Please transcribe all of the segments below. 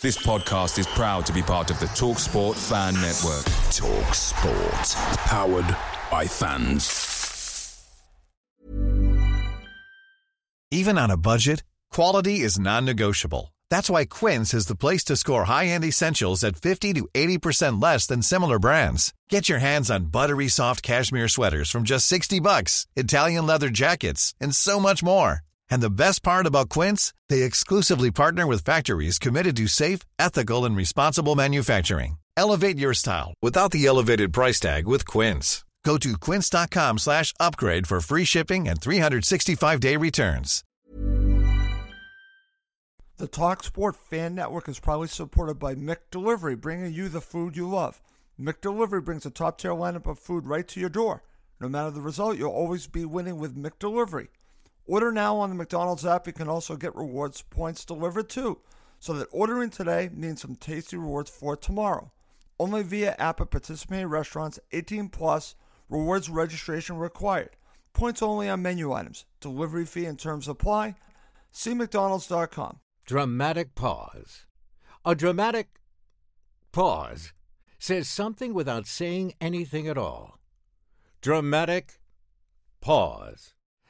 This podcast is proud to be part of the Talk Sport Fan Network. Talk Sport. Powered by fans. Even on a budget, quality is non negotiable. That's why Quince is the place to score high end essentials at 50 to 80% less than similar brands. Get your hands on buttery soft cashmere sweaters from just 60 bucks, Italian leather jackets, and so much more. And the best part about Quince, they exclusively partner with factories committed to safe, ethical, and responsible manufacturing. Elevate your style without the elevated price tag with Quince. Go to quince.com slash upgrade for free shipping and 365-day returns. The TalkSport Fan Network is proudly supported by Mick Delivery, bringing you the food you love. McDelivery brings a top-tier lineup of food right to your door. No matter the result, you'll always be winning with McDelivery. Order now on the McDonald's app. You can also get rewards points delivered too. So that ordering today means some tasty rewards for tomorrow. Only via app at participating restaurants 18 plus. Rewards registration required. Points only on menu items. Delivery fee and terms apply. See McDonald's.com. Dramatic pause. A dramatic pause says something without saying anything at all. Dramatic pause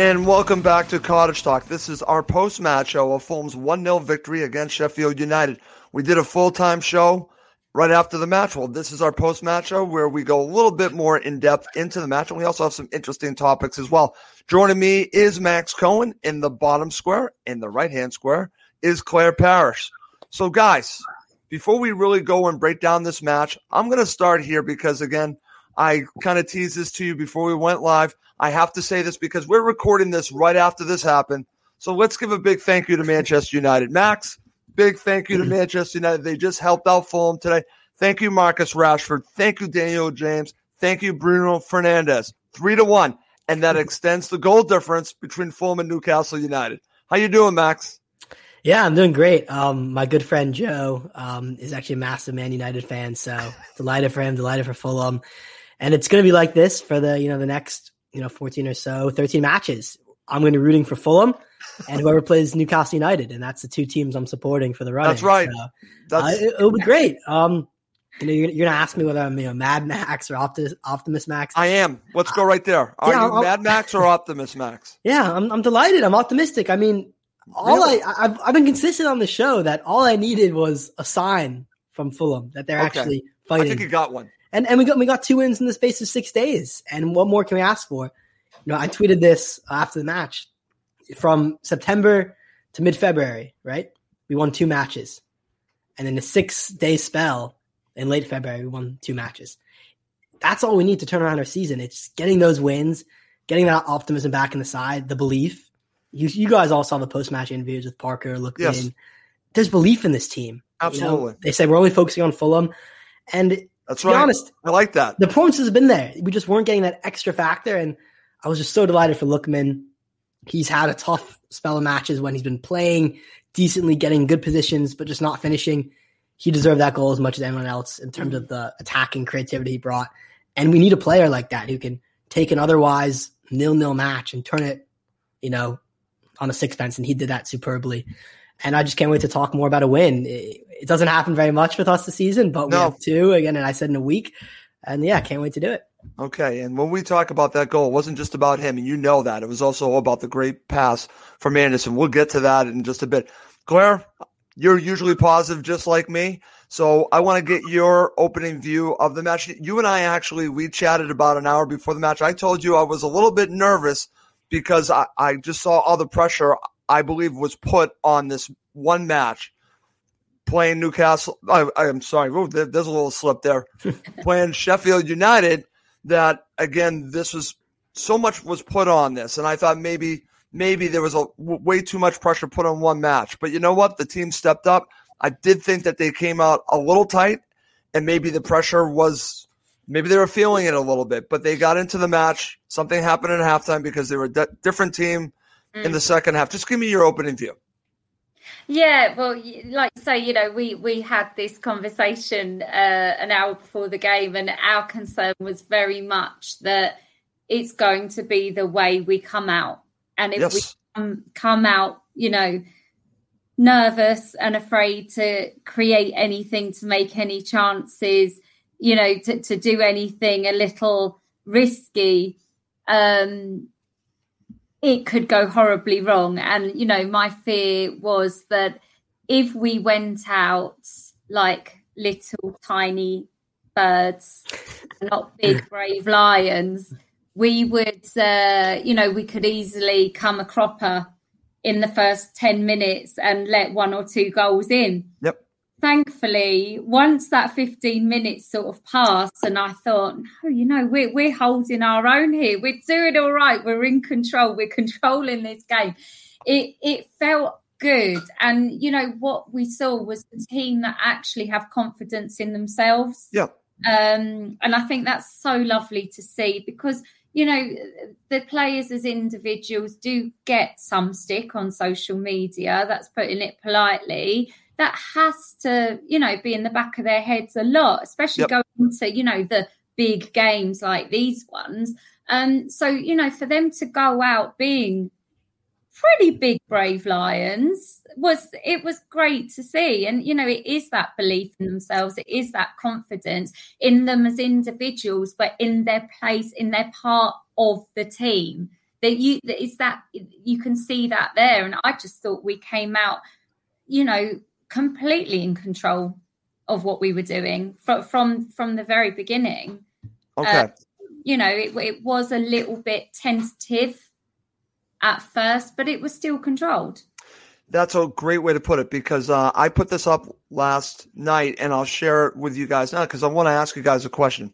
And welcome back to Cottage Talk. This is our post match show of Fulham's 1 0 victory against Sheffield United. We did a full time show right after the match. Well, this is our post match show where we go a little bit more in depth into the match. And we also have some interesting topics as well. Joining me is Max Cohen in the bottom square. In the right hand square is Claire Parrish. So, guys, before we really go and break down this match, I'm going to start here because, again, I kind of teased this to you before we went live. I have to say this because we're recording this right after this happened. So let's give a big thank you to Manchester United. Max, big thank you to Manchester United. They just helped out Fulham today. Thank you, Marcus Rashford. Thank you, Daniel James. Thank you, Bruno Fernandes. Three to one. And that extends the goal difference between Fulham and Newcastle United. How you doing, Max? Yeah, I'm doing great. Um, my good friend Joe um, is actually a massive Man United fan, so delighted for him, delighted for Fulham, and it's going to be like this for the you know the next you know, 14 or so, 13 matches. I'm going to be rooting for Fulham and whoever plays Newcastle United. And that's the two teams I'm supporting for the run. That's right. So, that's... Uh, it, will be great. Um, you know, you're, you're going to ask me whether I'm, you know, Mad Max or Optimus, Optimus Max. I am. Let's go right there. Are yeah, you I'll, Mad Max or Optimus Max? Yeah, I'm, I'm delighted. I'm optimistic. I mean, all really? I, I've, I've been consistent on the show that all I needed was a sign from Fulham that they're okay. actually fighting. I think you got one. And, and we got, we got two wins in the space of six days. And what more can we ask for? You know, I tweeted this after the match. From September to mid February, right? We won two matches. And in a six day spell in late February, we won two matches. That's all we need to turn around our season. It's getting those wins, getting that optimism back in the side, the belief. You, you guys all saw the post match interviews with Parker, Look, yes. There's belief in this team. Absolutely. You know, they say we're only focusing on Fulham. And that's to right. be honest, I like that. The performances have been there. We just weren't getting that extra factor. And I was just so delighted for Lookman. He's had a tough spell of matches when he's been playing decently, getting good positions, but just not finishing. He deserved that goal as much as anyone else in terms of the attacking creativity he brought. And we need a player like that who can take an otherwise nil nil match and turn it, you know, on a sixpence. And he did that superbly. And I just can't wait to talk more about a win. It, doesn't happen very much with us this season, but no. we have two again. And I said in a week. And yeah, can't wait to do it. Okay, and when we talk about that goal, it wasn't just about him, and you know that. It was also about the great pass from Andersen. We'll get to that in just a bit. Claire, you're usually positive just like me. So I want to get your opening view of the match. You and I actually we chatted about an hour before the match. I told you I was a little bit nervous because I, I just saw all the pressure I believe was put on this one match playing Newcastle. I, am sorry, there's a little slip there. playing Sheffield United that again, this was so much was put on this, and I thought maybe maybe there was a w- way too much pressure put on one match. But you know what? The team stepped up. I did think that they came out a little tight, and maybe the pressure was maybe they were feeling it a little bit. But they got into the match. Something happened in halftime because they were a d- different team mm. in the second half. Just give me your opening view. Yeah, well, like say, you know, we we had this conversation uh, an hour before the game, and our concern was very much that it's going to be the way we come out, and if yes. we come, come out, you know, nervous and afraid to create anything to make any chances, you know, to, to do anything a little risky, um, it could go horribly wrong. And, you know, my fear was that if we went out like little tiny birds, not big, brave lions, we would, uh, you know, we could easily come a cropper in the first 10 minutes and let one or two goals in. Yep thankfully, once that 15 minutes sort of passed, and I thought, no, you know, we're, we're holding our own here. We're doing all right. We're in control. We're controlling this game. It, it felt good. And, you know, what we saw was the team that actually have confidence in themselves. Yeah. Um, and I think that's so lovely to see because, you know, the players as individuals do get some stick on social media. That's putting it politely that has to, you know, be in the back of their heads a lot, especially yep. going into, you know, the big games like these ones. Um, so, you know, for them to go out being pretty big brave lions was it was great to see and you know it is that belief in themselves it is that confidence in them as individuals but in their place in their part of the team that you that is that you can see that there and i just thought we came out you know completely in control of what we were doing from from from the very beginning. Okay. Uh, you know, it, it was a little bit tentative at first, but it was still controlled. That's a great way to put it because uh, I put this up last night and I'll share it with you guys now because I want to ask you guys a question.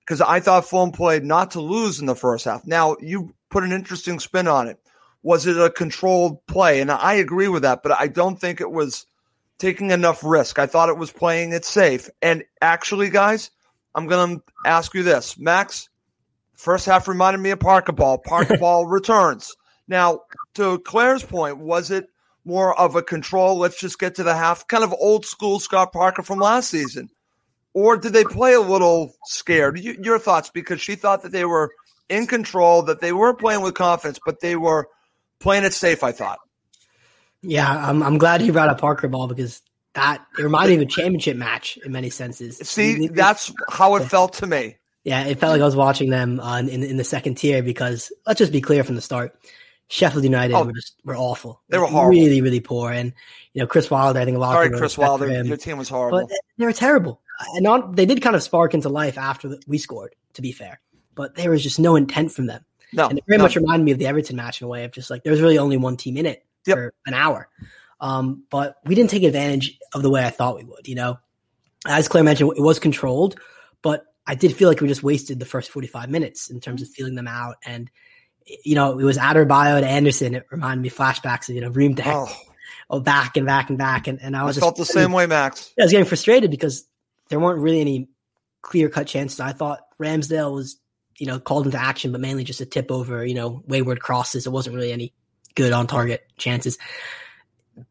Because I thought Fulham played not to lose in the first half. Now, you put an interesting spin on it. Was it a controlled play? And I agree with that, but I don't think it was taking enough risk. I thought it was playing it safe. And actually, guys, I'm going to ask you this. Max, first half reminded me of Parker Ball. Parker Ball returns. Now, to Claire's point, was it more of a control? Let's just get to the half, kind of old school Scott Parker from last season. Or did they play a little scared? You, your thoughts, because she thought that they were in control, that they were playing with confidence, but they were playing it safe, I thought. Yeah, I'm, I'm glad you brought up Parker Ball because that it reminded me of a championship match in many senses. See, that's how it felt to me. Yeah, it felt like I was watching them uh, in in the second tier because let's just be clear from the start. Sheffield United oh, were just were awful. They were horrible. really, really poor. And you know, Chris Wilder, I think a lot. Sorry, Chris Wilder, your team was horrible. But they were terrible. And not, they did kind of spark into life after the, we scored. To be fair, but there was just no intent from them. No, and it very no. much reminded me of the Everton match in a way of just like there was really only one team in it yep. for an hour. Um, but we didn't take advantage of the way I thought we would. You know, as Claire mentioned, it was controlled, but I did feel like we just wasted the first 45 minutes in terms of feeling them out. And, you know, it was Adebayo to Andersen. It reminded me flashbacks of, you know, Ream to oh. oh. back and back and back. And, and I was I felt the same way, Max. I was getting frustrated because there weren't really any clear cut chances. I thought Ramsdale was, you know, called into action, but mainly just a tip over, you know, wayward crosses. It wasn't really any good on target chances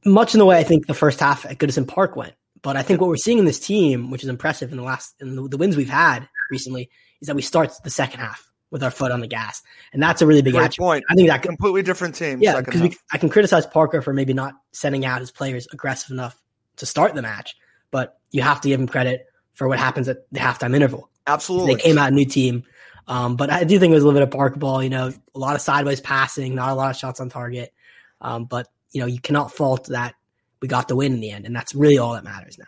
much in the way I think the first half at Goodison Park went. But I think what we're seeing in this team, which is impressive in the last in the, the wins we've had recently, is that we start the second half with our foot on the gas, and that's a really big Great point. I think that completely different team. Yeah, because I can criticize Parker for maybe not sending out his players aggressive enough to start the match, but you have to give him credit for what happens at the halftime interval. Absolutely, they came out a new team. Um, but I do think it was a little bit of park ball. You know, a lot of sideways passing, not a lot of shots on target. Um, but you know, you cannot fault that we got the win in the end, and that's really all that matters now.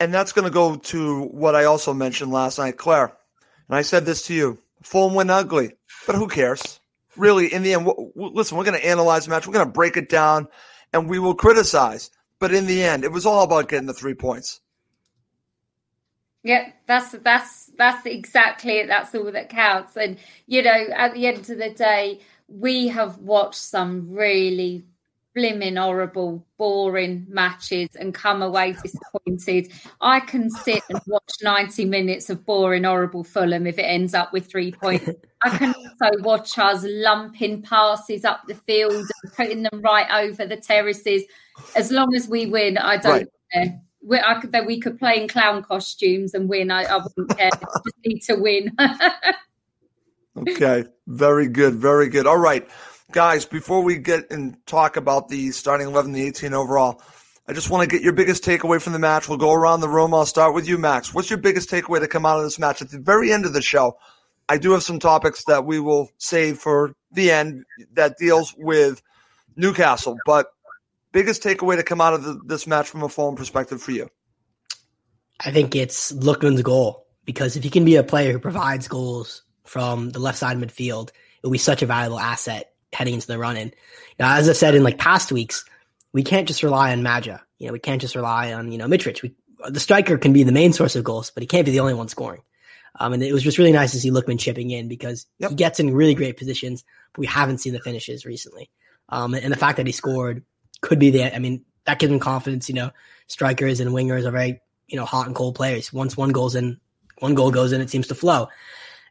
And that's going to go to what I also mentioned last night, Claire. And I said this to you: Fulham win ugly, but who cares? Really, in the end, w- w- listen, we're going to analyze the match, we're going to break it down, and we will criticize. But in the end, it was all about getting the three points. Yeah, that's that's that's exactly it. That's all that counts. And you know, at the end of the day, we have watched some really blimmin' horrible, boring matches and come away disappointed. I can sit and watch 90 minutes of boring, horrible Fulham if it ends up with three points. I can also watch us lumping passes up the field and putting them right over the terraces. As long as we win, I don't right. care. We, I could, that we could play in clown costumes and win. I, I wouldn't care. just need to win. okay, very good, very good. All right. Guys, before we get and talk about the starting 11, the 18 overall, I just want to get your biggest takeaway from the match. We'll go around the room. I'll start with you, Max. What's your biggest takeaway to come out of this match? At the very end of the show, I do have some topics that we will save for the end that deals with Newcastle. But biggest takeaway to come out of the, this match from a Fulham perspective for you? I think it's Lookman's goal because if he can be a player who provides goals from the left side midfield, it will be such a valuable asset heading into the run in. Now, as I said in like past weeks, we can't just rely on Maja. You know, we can't just rely on, you know, Mitrovic. We, the striker can be the main source of goals, but he can't be the only one scoring. Um, and it was just really nice to see Lookman chipping in because yep. he gets in really great positions, but we haven't seen the finishes recently. Um, and the fact that he scored could be the, I mean, that gives him confidence. You know, strikers and wingers are very, you know, hot and cold players. Once one goes in, one goal goes in, it seems to flow.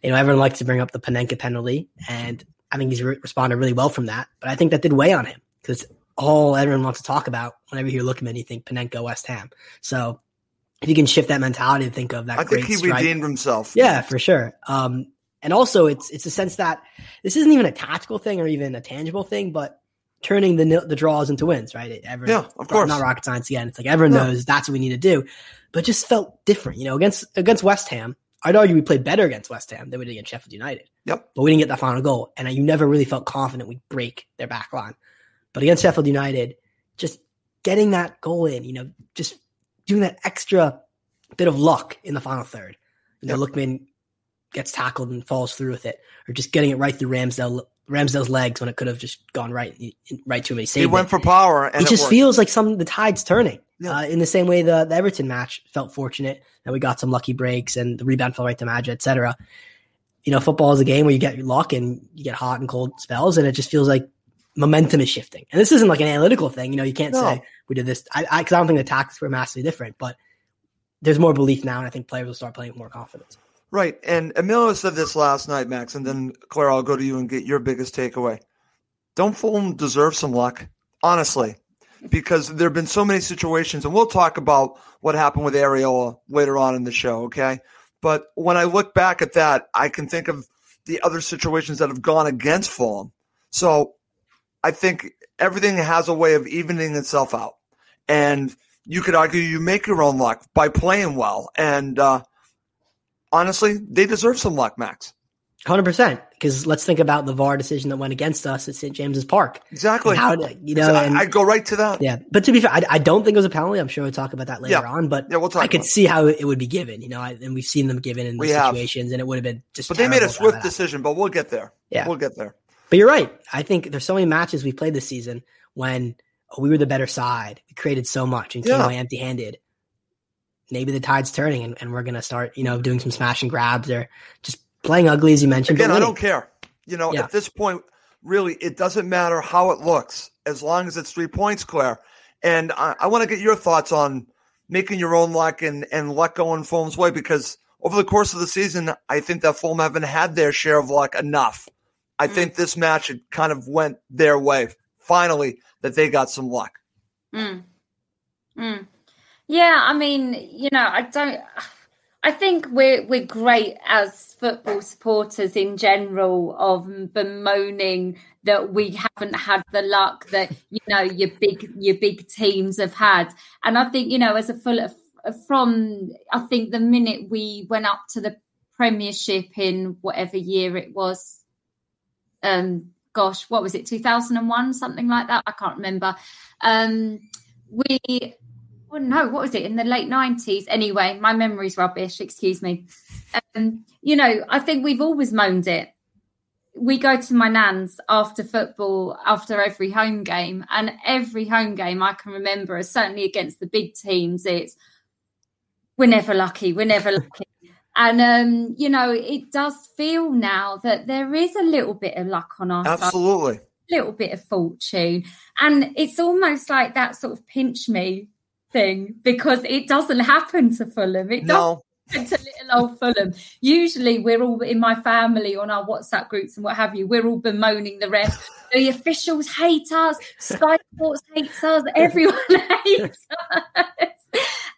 You know, everyone likes to bring up the Panenka penalty, and I think he's re- responded really well from that. But I think that did weigh on him because all everyone wants to talk about whenever you look at him, you think Panenka, West Ham. So if you can shift that mentality to think of that, I think he strike, redeemed himself. Yeah, for sure. Um, and also, it's it's a sense that this isn't even a tactical thing or even a tangible thing, but turning the the draws into wins, right? Everyone, yeah, of course. Not rocket science again. It's like everyone yeah. knows that's what we need to do, but just felt different. You know, against against West Ham, I'd argue we played better against West Ham than we did against Sheffield United. Yep. But we didn't get that final goal. And you never really felt confident we'd break their back line. But against Sheffield United, just getting that goal in, you know, just doing that extra bit of luck in the final third. You know, yep. Lookman gets tackled and falls through with it, or just getting it right through Ramsdale Ramsdale's legs when it could have just gone right right to him. He, he went it. for power, and it, it just worked. feels like some the tide's turning. Yeah. Uh, in the same way the, the Everton match felt fortunate that we got some lucky breaks and the rebound fell right to Maja, etc. You know, football is a game where you get your luck and you get hot and cold spells, and it just feels like momentum is shifting. And this isn't like an analytical thing. You know, you can't no. say we did this. I because I, I, don't think the tactics were massively different, but there's more belief now, and I think players will start playing with more confidence. Right. And Emilio said this last night, Max, and then Claire, I'll go to you and get your biggest takeaway. Don't Fulham deserve some luck? Honestly because there have been so many situations, and we'll talk about what happened with Areola later on in the show, okay? But when I look back at that, I can think of the other situations that have gone against Fulham. So I think everything has a way of evening itself out. And you could argue you make your own luck by playing well. And uh, honestly, they deserve some luck, Max. Hundred percent. Because let's think about the VAR decision that went against us at St James's Park. Exactly. How you know, and, I go right to that. Yeah, but to be fair, I, I, don't think it was a penalty. I'm sure we'll talk about that later yeah. on. But yeah, we'll talk I could see how it would be given. You know, I, and we've seen them given in these situations, and it would have been just. But they made a swift decision. But we'll get there. Yeah, we'll get there. But you're right. I think there's so many matches we played this season when we were the better side. We created so much and came yeah. away empty-handed. Maybe the tide's turning, and, and we're gonna start, you know, doing some smash and grabs or just playing ugly, as you mentioned. Again, I don't care. You know, yeah. at this point, really, it doesn't matter how it looks as long as it's three points, Claire. And I, I want to get your thoughts on making your own luck and, and luck going Fulham's way because over the course of the season, I think that Fulham haven't had their share of luck enough. I mm. think this match it kind of went their way. Finally, that they got some luck. Mm. Mm. Yeah, I mean, you know, I don't. I think we're we're great as football supporters in general of bemoaning that we haven't had the luck that you know your big your big teams have had, and I think you know as a full from I think the minute we went up to the Premiership in whatever year it was, um, gosh, what was it, two thousand and one, something like that? I can't remember. Um, we oh no, what was it in the late nineties? Anyway, my memory's rubbish. Excuse me. Um, you know, I think we've always moaned it. We go to my nan's after football, after every home game, and every home game I can remember, certainly against the big teams, it's we're never lucky. We're never lucky. And um, you know, it does feel now that there is a little bit of luck on our Absolutely. side, a little bit of fortune, and it's almost like that sort of pinch me thing because it doesn't happen to Fulham. It doesn't happen to little old Fulham. Usually, we're all in my family on our WhatsApp groups and what have you. We're all bemoaning the rest. The officials hate us. Sky Sports hates us. Everyone hates us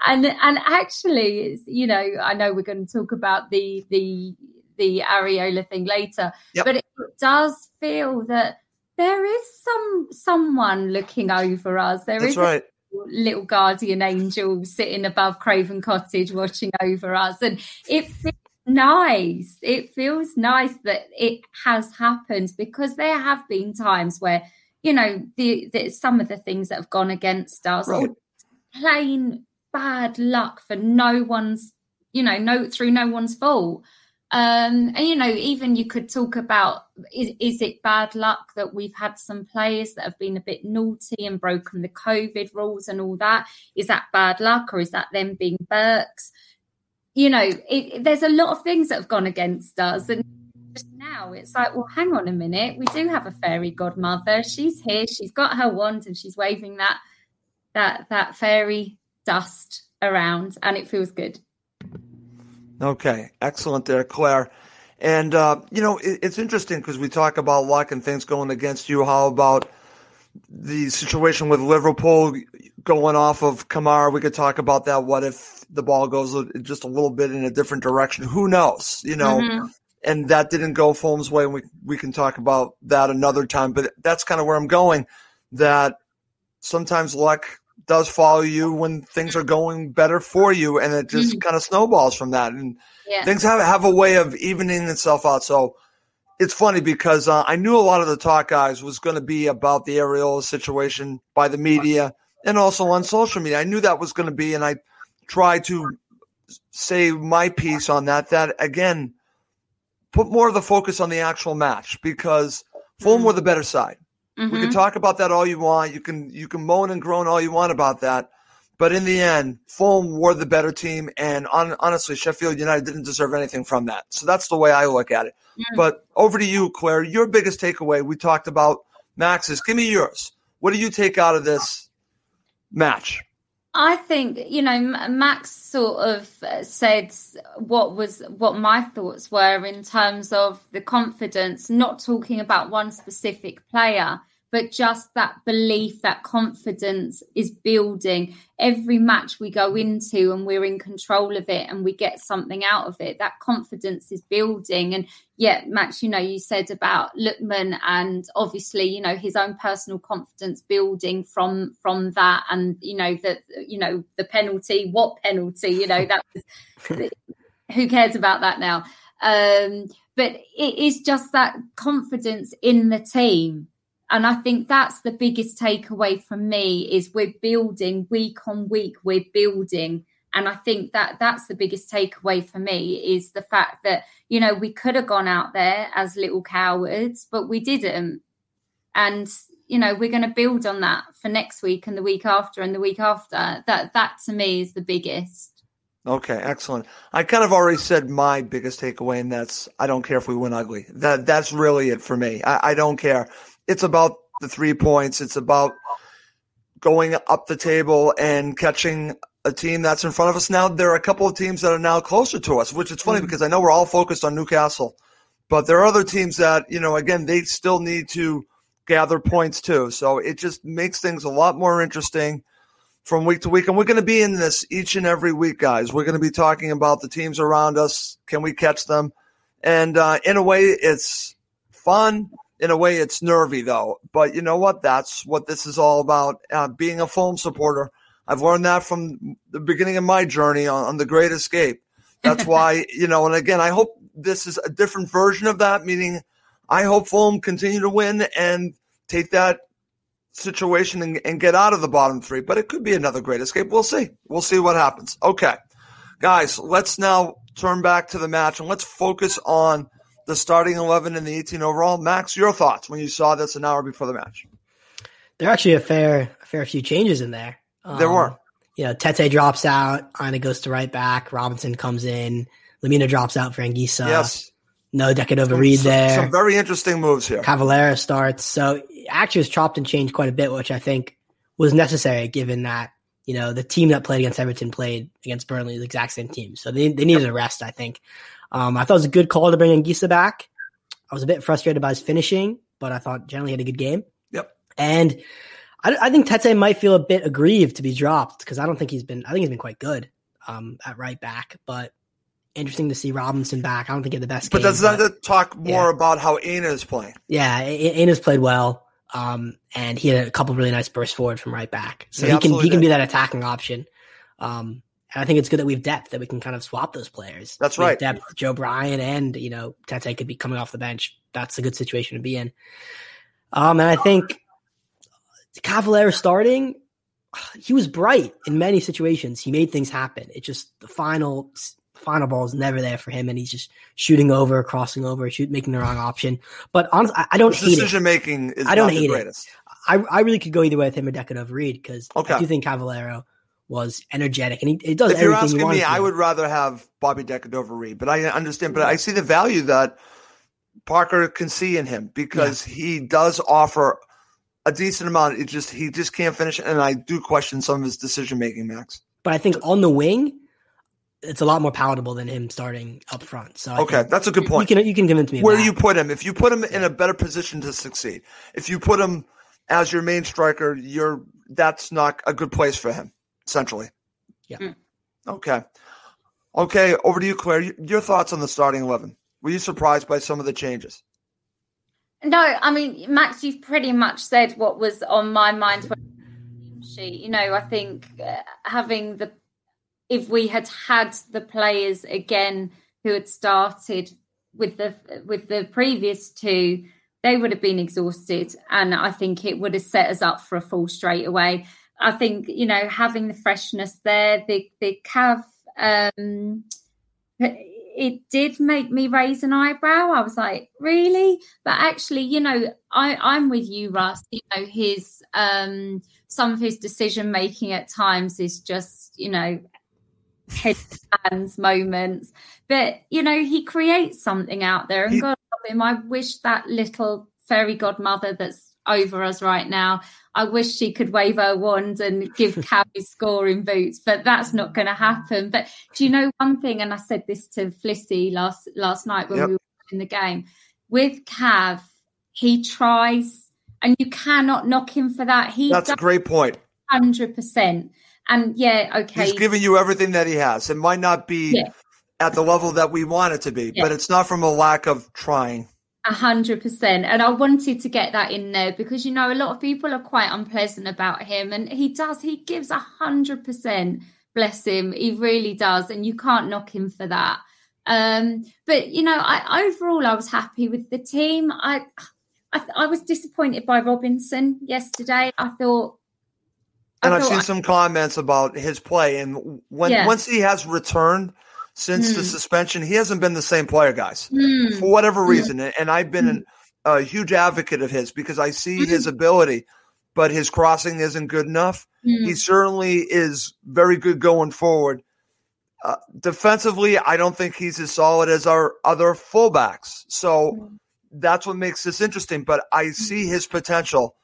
and and actually it's you know i know we're going to talk about the the the areola thing later yep. but it does feel that there is some someone looking over us There That's is right. Little guardian angel sitting above craven cottage watching over us and it feels nice it feels nice that it has happened because there have been times where you know the, the some of the things that have gone against us right. plain bad luck for no one's, you know, no through no one's fault. Um, and you know, even you could talk about is, is it bad luck that we've had some players that have been a bit naughty and broken the COVID rules and all that? Is that bad luck or is that them being Burks? You know, it, there's a lot of things that have gone against us, and just now it's like, well, hang on a minute, we do have a fairy godmother. She's here, she's got her wand, and she's waving that that that fairy dust around and it feels good. Okay, excellent there, Claire. And, uh, you know, it, it's interesting because we talk about luck and things going against you. How about the situation with Liverpool going off of Kamara? We could talk about that. What if the ball goes just a little bit in a different direction? Who knows? You know, mm-hmm. and that didn't go Fulham's way. And we, we can talk about that another time. But that's kind of where I'm going that sometimes luck does follow you when things are going better for you, and it just mm-hmm. kind of snowballs from that. And yeah. things have have a way of evening itself out. So it's funny because uh, I knew a lot of the talk guys was going to be about the Areola situation by the media and also on social media. I knew that was going to be, and I tried to say my piece on that. That again, put more of the focus on the actual match because Fulham mm-hmm. were the better side. Mm-hmm. We can mm-hmm. talk about that all you want. You can you can moan and groan all you want about that. But in the end, Fulham were the better team, and on, honestly, Sheffield United didn't deserve anything from that. So that's the way I look at it. Mm-hmm. But over to you, Claire. Your biggest takeaway. We talked about Max's. Give me yours. What do you take out of this match? I think you know Max sort of uh, said what was what my thoughts were in terms of the confidence, not talking about one specific player, but just that belief, that confidence is building every match we go into and we're in control of it and we get something out of it. That confidence is building. And yeah, Max, you know, you said about Lookman and obviously, you know, his own personal confidence building from from that and you know, that you know, the penalty, what penalty, you know, that was who cares about that now? Um, but it is just that confidence in the team and I think that's the biggest takeaway from me is we're building week on week, we're building. And I think that that's the biggest takeaway for me is the fact that, you know, we could have gone out there as little cowards, but we didn't. And, you know, we're going to build on that for next week and the week after and the week after. That, that to me is the biggest. Okay, excellent. I kind of already said my biggest takeaway, and that's I don't care if we win ugly. That that's really it for me. I, I don't care it's about the three points. It's about going up the table and catching a team that's in front of us now. There are a couple of teams that are now closer to us, which is funny mm-hmm. because I know we're all focused on Newcastle, but there are other teams that, you know, again, they still need to gather points too. So it just makes things a lot more interesting from week to week. And we're going to be in this each and every week, guys. We're going to be talking about the teams around us. Can we catch them? And uh, in a way, it's fun in a way, it's nervy though. But you know what? That's what this is all about. Uh, being a Fulham supporter, I've learned that from the beginning of my journey on, on the Great Escape. That's why you know. And again, I hope this is a different version of that. Meaning, I hope Fulham continue to win and take that situation and, and get out of the bottom three. But it could be another Great Escape. We'll see. We'll see what happens. Okay, guys, let's now turn back to the match and let's focus on the starting 11 and the 18 overall. Max, your thoughts when you saw this an hour before the match? There are actually a fair, a fair few changes in there. Um, there were. you know, Tete drops out, Aina goes to right back, Robinson comes in, Lemina drops out for Anguissa. Yes. No Decordova some, there. Some very interesting moves here. Cavaleiro starts. So actually was chopped and changed quite a bit, which I think was necessary given that, you know, the team that played against Everton played against Burnley, the exact same team. So they, they needed a rest, I think. Um, I thought it was a good call to bring Anguissa back. I was a bit frustrated by his finishing, but I thought generally had a good game. Yep. And I, I think Tete might feel a bit aggrieved to be dropped because I don't think he's been. I think he's been quite good um, at right back, but interesting to see Robinson back. I don't think he had the best. But game, does that talk more yeah. about how Aina is playing? Yeah, Aina's played well, um, and he had a couple really nice bursts forward from right back, so he, he can he did. can be that attacking option. Um, and I think it's good that we have depth that we can kind of swap those players. That's we right. Depth, Joe Bryan and you know Tete could be coming off the bench. That's a good situation to be in. Um, and I think Cavaleiro starting, he was bright in many situations. He made things happen. It just the final final ball is never there for him, and he's just shooting over, crossing over, shoot, making the wrong option. But honestly, I, I don't hate decision it. making is I don't not hate the it. I, I really could go either way with him or Decordova-Reid because Okay. I do think Cavaleiro was energetic and he it does If you're you asking me, to I would rather have Bobby Decordova-Reid, but I understand. But I see the value that Parker can see in him because he does offer a decent amount. It just he just can't finish, and I do question some of his decision making, Max. But I think on the wing, it's a lot more palatable than him starting up front. So I Okay, that's a good point. you can you can convince me. Where do you put him? If you put him in a better position to succeed, if you put him as your main striker, you're that's not a good place for him. Essentially. Yeah. Mm. Okay. Okay. Over to you, Claire. Your thoughts on the starting eleven? Were you surprised by some of the changes? No, I mean, Max, you've pretty much said what was on my mind. When sheet, you know, I think uh, having the if we had had the players again who had started with the with the previous two, they would have been exhausted, and I think it would have set us up for a fall straight away. I think you know having the freshness there, the the Cav. Um, it did make me raise an eyebrow. I was like, really? But actually, you know, I, I'm with you, Russ. You know, his um some of his decision making at times is just, you know, head hands moments. But you know, he creates something out there and God love him. I wish that little fairy godmother that's over us right now. I wish she could wave her wand and give Cabby scoring boots, but that's not going to happen. But do you know one thing? And I said this to Flissy last last night when Yep. we were in the game. With Cav, he tries, and you cannot knock him for that. He That's a great point. hundred percent. And yeah, okay, He's giving you everything that he has. It might not be Yeah. at the level that we want it to be, Yeah. but it's not from a lack of trying. A hundred percent. And I wanted to get that in there because you know a lot of people are quite unpleasant about him and he does he gives a hundred percent. Bless him. He really does. And you can't knock him for that. Um, but you know, I overall I was happy with the team. I I, I was disappointed by Robinson yesterday. I thought And I've seen some comments about his play, and when Yeah. once he has returned since the Mm. suspension, he hasn't been the same player, guys, Hmm. for whatever reason. And- And I've been an, a huge advocate of his because I see his ability, but his crossing isn't good enough. Hmm. He certainly is very good going forward. Uh, defensively, I don't think he's as solid as our other fullbacks. So that's what makes this interesting. But I see his potential.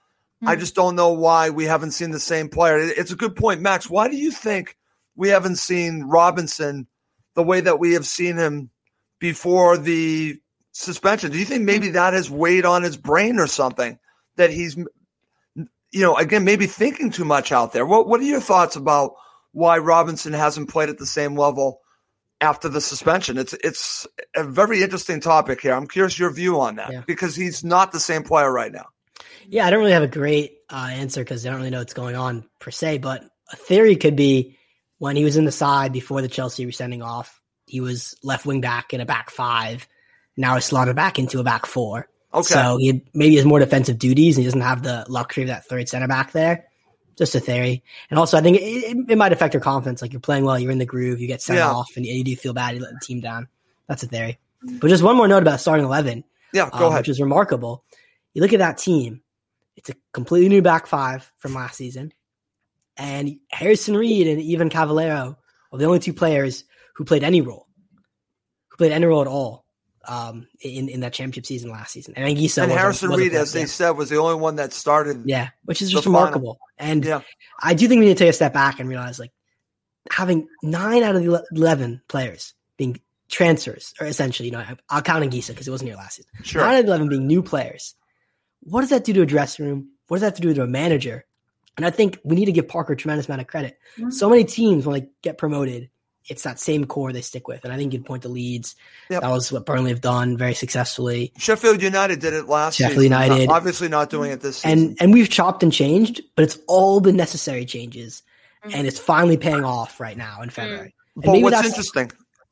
I just don't know why we haven't seen the same player. It's a good point, Max. Why do you think we haven't seen Robinson the way that we have seen him before the suspension? Do you think maybe that has weighed on his brain or something that he's, you know, again, maybe thinking too much out there? What What are your thoughts about why Robinson hasn't played at the same level after the suspension? It's it's a very interesting topic here. I'm curious your view on that Yeah. because he's not the same player right now. Yeah, I don't really have a great uh, answer because I don't really know what's going on per se. But a theory could be when he was in the side before the Chelsea were sending off, he was left wing back in a back five. Now he's slotted back into a back four. Okay. So he had, maybe has more defensive duties and he doesn't have the luxury of that third center back there. Just a theory. And also, I think it, it, it might affect your confidence. Like you're playing well, you're in the groove, you get sent Yeah. off, and you do feel bad, you let the team down. That's a theory. But just one more note about starting 11 yeah, go um, ahead. which is remarkable. You look at that team; it's a completely new back five from last season. And Harrison Reed and even Cavaleiro were the only two players who played any role, who played any role at all um, in in that championship season last season. And Anguissa and Harrison Reed, as they yeah. said, was the only one that started. Yeah, which is just final. remarkable. And Yeah. I do think we need to take a step back and realize like having nine out of the 11 players being transfers, or essentially, you know, I'll count Anguissa because it wasn't here last season. Sure. Nine out of 11 being new players. What does that do to a dressing room? What does that have to do to a manager? And I think we need to give Parker a tremendous amount of credit. So many teams, when they get promoted, it's that same core they stick with. And I think you'd point to Leeds. Yep. That was what Burnley have done very successfully. Sheffield United did it last year. Sheffield season. United. Obviously not doing it this season. and and we've chopped and changed, but it's all been necessary changes, Mm. and it's finally paying off right now in February. And But what's interesting,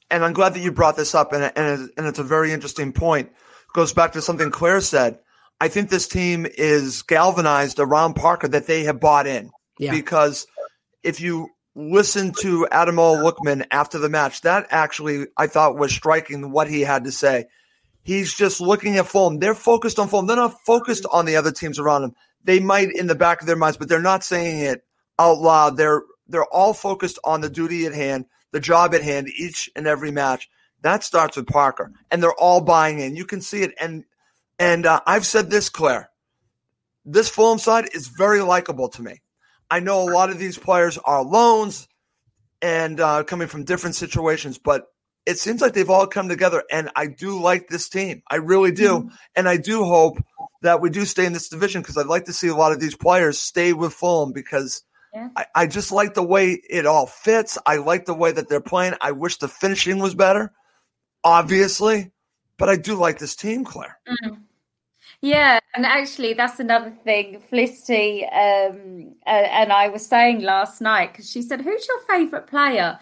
and I'm glad that you brought this up, and, and, and it's a very interesting point, goes back to something Claire said. I think this team is galvanized around Parker that they have bought in. Yeah. Because if you listen to Ademola Lookman after the match, that actually I thought was striking what he had to say. He's just looking at Fulham. They're focused on Fulham. They're not focused on the other teams around them. They might in the back of their minds, but they're not saying it out loud. They're they're all focused on the duty at hand, the job at hand, each and every match. That starts with Parker, and they're all buying in. You can see it, and and uh, I've said this, Claire. This Fulham side is very likable to me. I know a lot of these players are loans and uh, coming from different situations, but it seems like they've all come together. And I do like this team. I really do. And I do hope that we do stay in this division because I'd like to see a lot of these players stay with Fulham because Yeah. I, I just like the way it all fits. I like the way that they're playing. I wish the finishing was better, obviously, but I do like this team, Claire. Yeah, and actually, that's another thing. Felicity um, uh, and I were saying last night because she said, "Who's your favourite player?"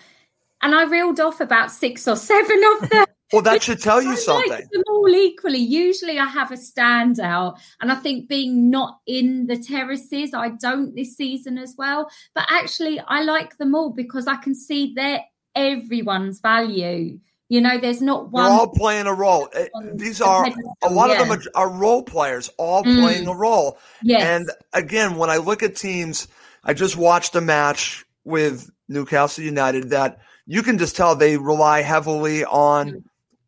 And I reeled off about six or seven of them. Well, that should tell I you like something. them all equally. Usually, I have a standout, and I think being not in the terraces, I don't this season as well. But actually, I like them all because I can see their everyone's value. You know, there's not one. They're all playing a role. On These are a lot of them are, are role players, all Mm. playing a role. yes. And again, when I look at teams, I just watched a match with Newcastle United that you can just tell they rely heavily on Mm.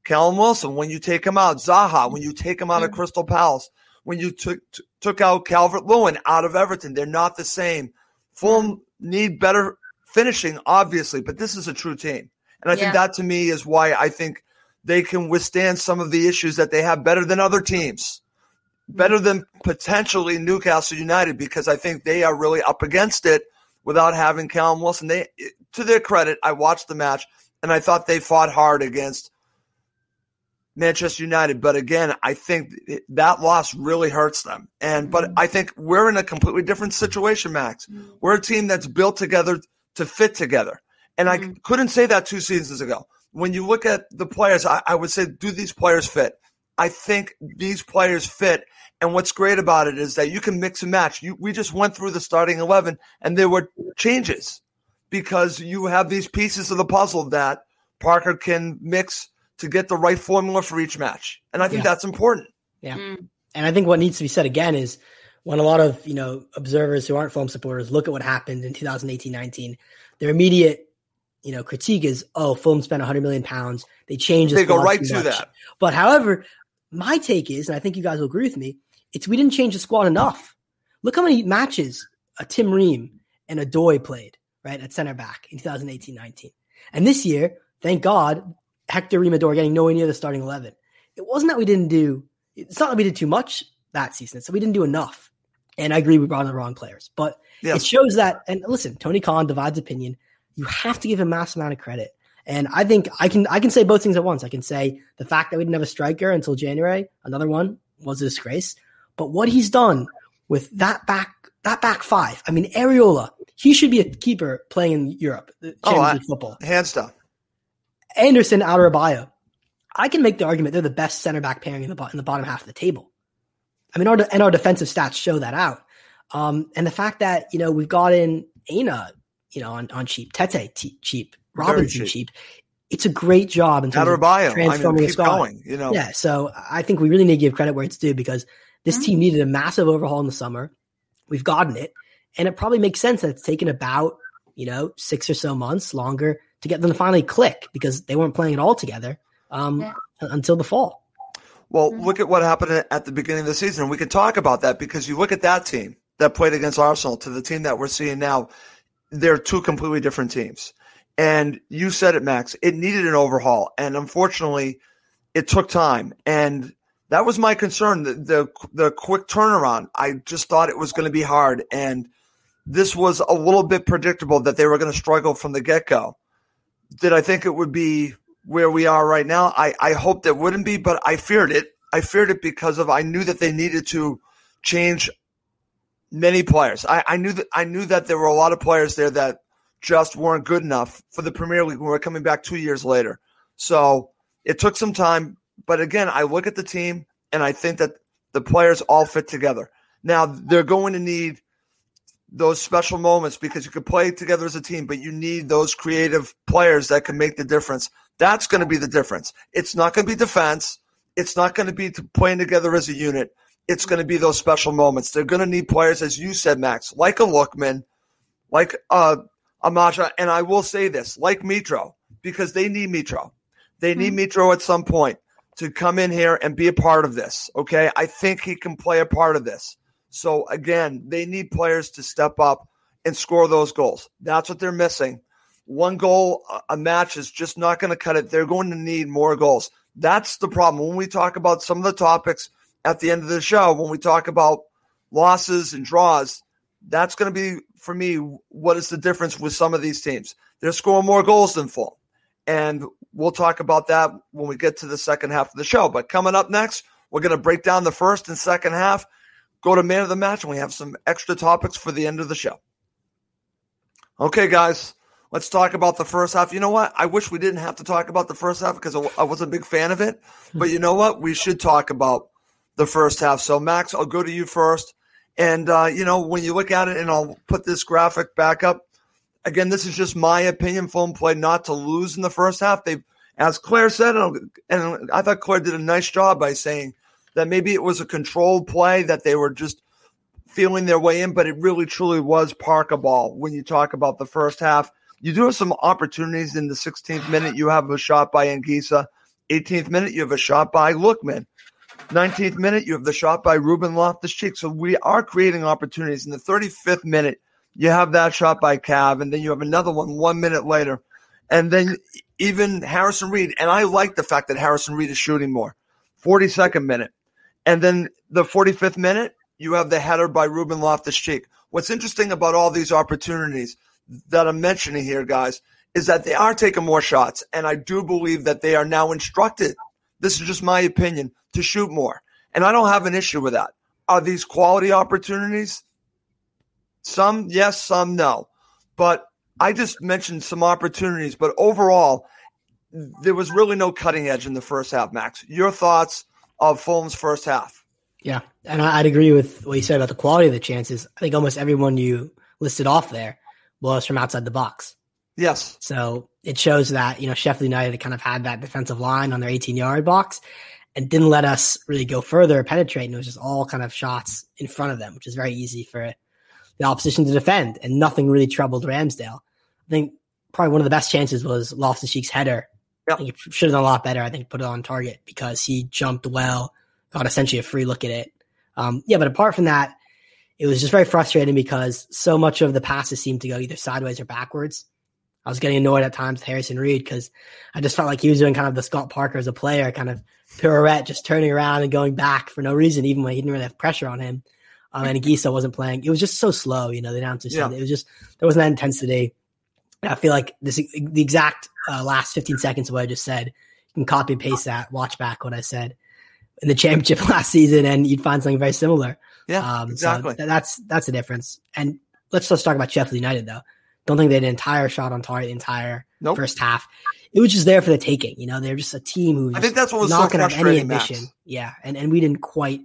Callum Wilson. When you take him out, Zaha, when you take him out of Mm. Crystal Palace, when you took t- took out Calvert Lewin out of Everton, they're not the same. Fulham need better finishing, obviously, but this is a true team. And I think that to me is why I think they can withstand some of the issues that they have better than other teams better mm-hmm. than potentially Newcastle United because I think they are really up against it without having Callum Wilson. They, to their credit, I watched the match and I thought they fought hard against Manchester United. But again, I think that loss really hurts them. And but mm-hmm. I think we're in a completely different situation, Max. Mm-hmm. We're a team that's built together to fit together. And I couldn't say that two seasons ago. When you look at the players, I, I would say, do these players fit? I think these players fit. And what's great about it is that you can mix and match. You, we just went through the starting 11 and there were changes because you have these pieces of the puzzle that Parker can mix to get the right formula for each match. And I think Yeah. that's important. Yeah. Mm. And I think what needs to be said again is when a lot of, you know, observers who aren't Fulham supporters look at what happened in 2018-19, their immediate, you know, critique is, oh, Fulham spent 100 million pounds. They changed the They go right to that. But however, my take is, and I think you guys will agree with me, it's we didn't change the squad enough. Look how many matches a Tim Ream and a Doy played, right, at center back in 2018-19. And this year, thank God, Hector Remador getting nowhere near the starting 11. It wasn't that we didn't do, it's not that we did too much that season, so we didn't do enough. And I agree we brought in the wrong players. But Yes. it shows that, and listen, Tony Khan divides opinion. You have to give him a mass amount of credit. And I think I can I can say both things at once. I can say the fact that we didn't have a striker until January, another one, was a disgrace. But what he's done with that back that back five, I mean Areola, he should be a keeper playing in Europe, the Oh, Champions I- League football. Hands down. Andersen, Adebayo. I can make the argument they're the best center back pairing in the, in the bottom half of the table. I mean, our and our defensive stats show that out. Um, and the fact that you know we've got in Aina, you know, on, on cheap, Tete t- cheap, Robinson cheap. cheap. It's a great job in terms Adebayo. of I mean, transforming a keep squad. going. You know, Yeah, so I think we really need to give credit where it's due because this team needed a massive overhaul in the summer. We've gotten it, And it probably makes sense that it's taken about, you know, six or so months longer to get them to finally click because they weren't playing it all together um, yeah. until the fall. Well, mm-hmm. look at what happened at the beginning of the season. We could talk about that because you look at that team that played against Arsenal to the team that we're seeing now. They're two completely different teams. And you said it, Max. It needed an overhaul. And unfortunately, it took time. And that was my concern. The, the, the quick turnaround. I just thought it was going to be hard. And this was a little bit predictable that they were going to struggle from the get go. Did I think it would be where we are right now? I, I hoped it wouldn't be, but I feared it. I feared it because of I knew that they needed to change many players. I, I knew that I knew that there were a lot of players there that just weren't good enough for the Premier League when we're coming back two years later. So it took some time. But again, I look at the team and I think that the players all fit together. Now they're going to need those special moments because you can play together as a team, but you need those creative players that can make the difference. That's going to be the difference. It's not going to be defense. It's not going to be playing together as a unit. It's going to be those special moments. They're going to need players, as you said, Max, like a Lookman, like uh, a Maja, and I will say this, like Mitro, because they need Mitro. They need mm-hmm. Mitro at some point to come in here and be a part of this. Okay. I think he can play a part of this. So again, they need players to step up and score those goals. That's what they're missing. One goal a match is just not going to cut it. They're going to need more goals. That's the problem. When we talk about some of the topics at the end of the show, when we talk about losses and draws, that's going to be for me what is the difference with some of these teams. They're scoring more goals than Fulham. And we'll talk about that when we get to the second half of the show. But coming up next, we're going to break down the first and second half, go to man of the match, and we have some extra topics for the end of the show. Okay, guys, let's talk about the first half. You know what? I wish we didn't have to talk about the first half because I was a big fan of it. But you know what? We should talk about the first half. So, Max, I'll go to you first. And, uh, you know, when you look at it, and I'll put this graphic back up, again, this is just my opinion. Fulham played not to lose in the first half. They, as Claire said, and I thought Claire did a nice job by saying that maybe it was a controlled play that they were just feeling their way in, but it really truly was park a ball when you talk about the first half. You do have some opportunities in the 16th minute. You have a shot by Anguissa. 18th minute, you have a shot by Lookman. 19th minute, you have the shot by Ruben Loftus Cheek. So we are creating opportunities. In the 35th minute, you have that shot by Cav, and then you have another one one minute later. And then even Harrison Reed, and I like the fact that Harrison Reed is shooting more. 42nd minute. And then the 45th minute, you have the header by Ruben Loftus Cheek. What's interesting about all these opportunities that I'm mentioning here, guys, is that they are taking more shots. And I do believe that they are now instructed, this is just my opinion, to shoot more. And I don't have an issue with that. Are these quality opportunities? Some yes, some no. But I just mentioned some opportunities, but overall, there was really no cutting edge in the first half, Max. Your thoughts of Fulham's first half? Yeah, and I'd agree with what you said about the quality of the chances. I think almost everyone you listed off there was from outside the box. Yes. So it shows that, you know, Sheffield United kind of had that defensive line on their 18 yard box and didn't let us really go further or penetrate. And it was just all kind of shots in front of them, which is very easy for the opposition to defend, and nothing really troubled Ramsdale. I think probably one of the best chances was Loftus Cheek's header. Yep. I think he should have done a lot better. I think put it on target because he jumped well, got essentially a free look at it. Um, yeah, but apart from that, it was just very frustrating because so much of the passes seemed to go either sideways or backwards. I was getting annoyed at times with Harrison Reed because I just felt like he was doing kind of the Scott Parker as a player, kind of pirouette, just turning around and going back for no reason, even when he didn't really have pressure on him um, Anguissa wasn't playing. It was just so slow, you know. The announcer said yeah. it was just there wasn't that intensity. I feel like this the exact uh, last 15 seconds of what I just said. You can copy and paste that. Watch back what I said in the championship last season, and you'd find something very similar. Yeah, um, exactly. So that's that's the difference. And let's just talk about Sheffield United though. Don't think they had an entire shot on target the entire nope. first half. It was just there for the taking. You know, they're just a team who I think that's what was not so going to have any ambition. Max. Yeah, and and we didn't quite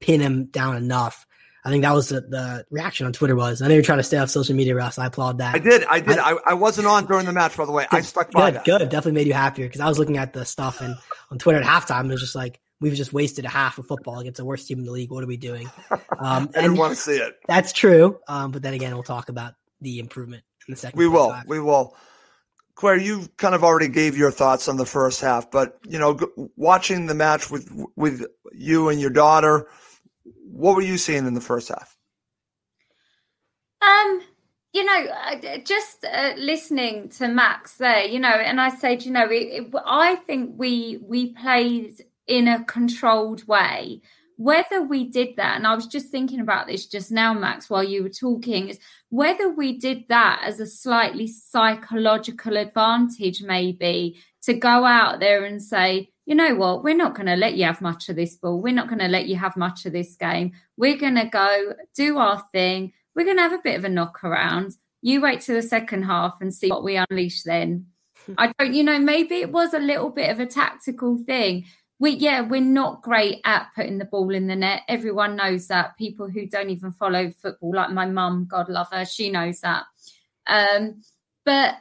pin him down enough I think that was the, the, reaction on Twitter was. I know you're trying to stay off social media, Russ. I applaud that. I did. I did. I, I, wasn't on during the match, by the way. I stuck by good, that. Good. Definitely made you happier because I was looking at the stuff and on Twitter at halftime, it was just like, we've just wasted a half of football against the worst team in the league. What are we doing? Um, I didn't want to see it. That's true. Um, but then again, we'll talk about the improvement in the second. We will. We will. Claire, you kind of already gave your thoughts on the first half, but you know, watching the match with with you and your daughter, what were you seeing in the first half? Um, you know, uh, just uh, listening to Max there, you know, and I said, you know, it, it, I think we we played in a controlled way. Whether we did that, and I was just thinking about this just now, Max, while you were talking, is whether we did that as a slightly psychological advantage, maybe to go out there and say, you know what, we're not going to let you have much of this ball. We're not going to let you have much of this game. We're going to go do our thing we're going to have a bit of a knock around. You wait to the second half and see what we unleash then. I don't, you know, maybe it was a little bit of a tactical thing. We, yeah, we're not great at putting the ball in the net. Everyone knows that. People who don't even follow football, like my mum, God love her, she knows that. Um, but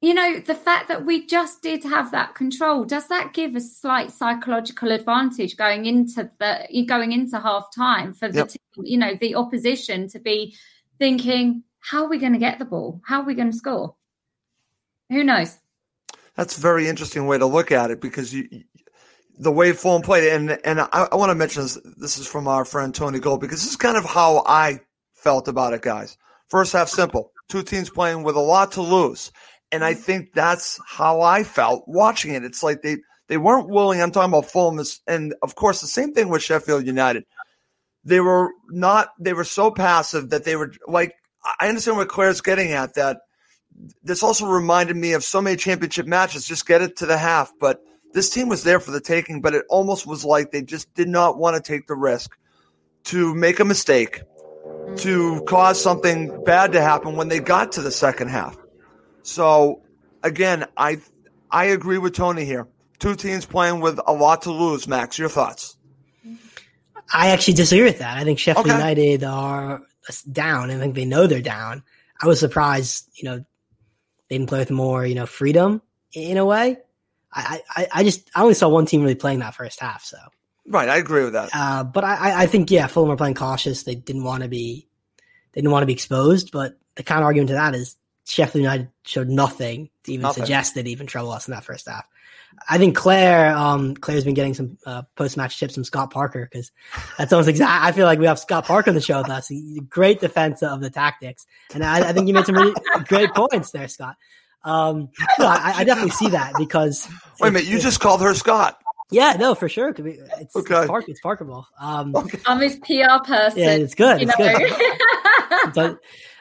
you know, the fact that we just did have that control, does that give a slight psychological advantage going into the going into half time for the yep. team, you know, the opposition to be thinking, how are we going to get the ball? How are we going to score? Who knows? That's a very interesting way to look at it because you, the way Fulham played, and and I, I want to mention this. This is from our friend Tony Gold because this is kind of how I felt about it, guys. First half simple, two teams playing with a lot to lose, and I think that's how I felt watching it. It's like they, they weren't willing. I'm talking about Fulham. And of course, the same thing with Sheffield United. They were not, they were so passive that they were like, I understand what Claire's getting at that this also reminded me of so many championship matches. Just get it to the half. But this team was there for the taking, but it almost was like they just did not want to take the risk to make a mistake, to cause something bad to happen when they got to the second half. So again, I I agree with Tony here. Two teams playing with a lot to lose. Max, your thoughts? I actually disagree with that. I think Sheffield okay. United are down. I think they know they're down. I was surprised, you know, they didn't play with more, you know, freedom in a way. I, I, I just I only saw one team really playing that first half. So right, I agree with that. Uh, but I, I think yeah, Fulham were playing cautious. They didn't want to be, they didn't want to be exposed. But the counter argument to that is Sheffield United showed nothing to even nothing. suggest they'd even trouble us in that first half. I think Claire, um, Claire's been getting some uh, post match tips from Scott Parker because that's almost exact. I feel like we have Scott Parker on the show with us. Great defense of the tactics, and I, I think you made some really great points there, Scott. Um, no, I, I, definitely see that because wait a minute, you just called her Scott. Yeah, no, for sure. It's, okay. it's, Parker, it's Parkerable. Um, okay. I'm his PR person. Yeah, it's good. It's know? good. but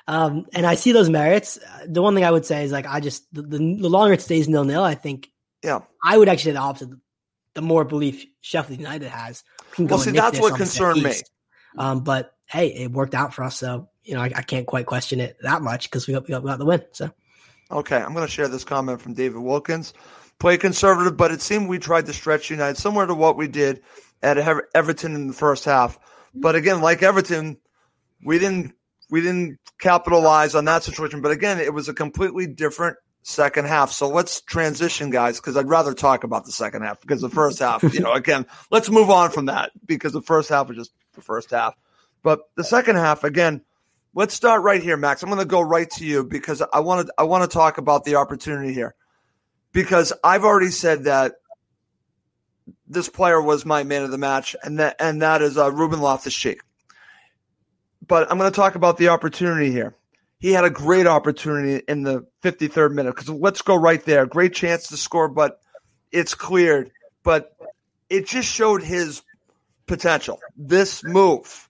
um, and I see those merits. The one thing I would say is like I just the, the, the longer it stays nil nil, I think yeah, I would actually say the opposite. The more belief Sheffield United has, can well, see, that's what concerned me. Um, but hey, it worked out for us, so you know I, I can't quite question it that much because we got, we got, we got the win. So okay, I'm going to share this comment from David Wilkins. Play conservative, but it seemed we tried to stretch United similar to what we did at Everton in the first half. But again, like Everton, we didn't we didn't capitalize on that situation. But again, it was a completely different second half. So let's transition, guys, because I'd rather talk about the second half because the first half, you know, again, let's move on from that because the first half was just the first half. But the second half, again, let's start right here, Max. I'm going to go right to you because I want to I want to talk about the opportunity here because I've already said that this player was my man of the match, and that and that is uh, Ruben Loftus Cheek but I'm going to talk about the opportunity here. He had a great opportunity in the 53rd minute because let's go right there. Great chance to score, but it's cleared. But it just showed his potential. This move.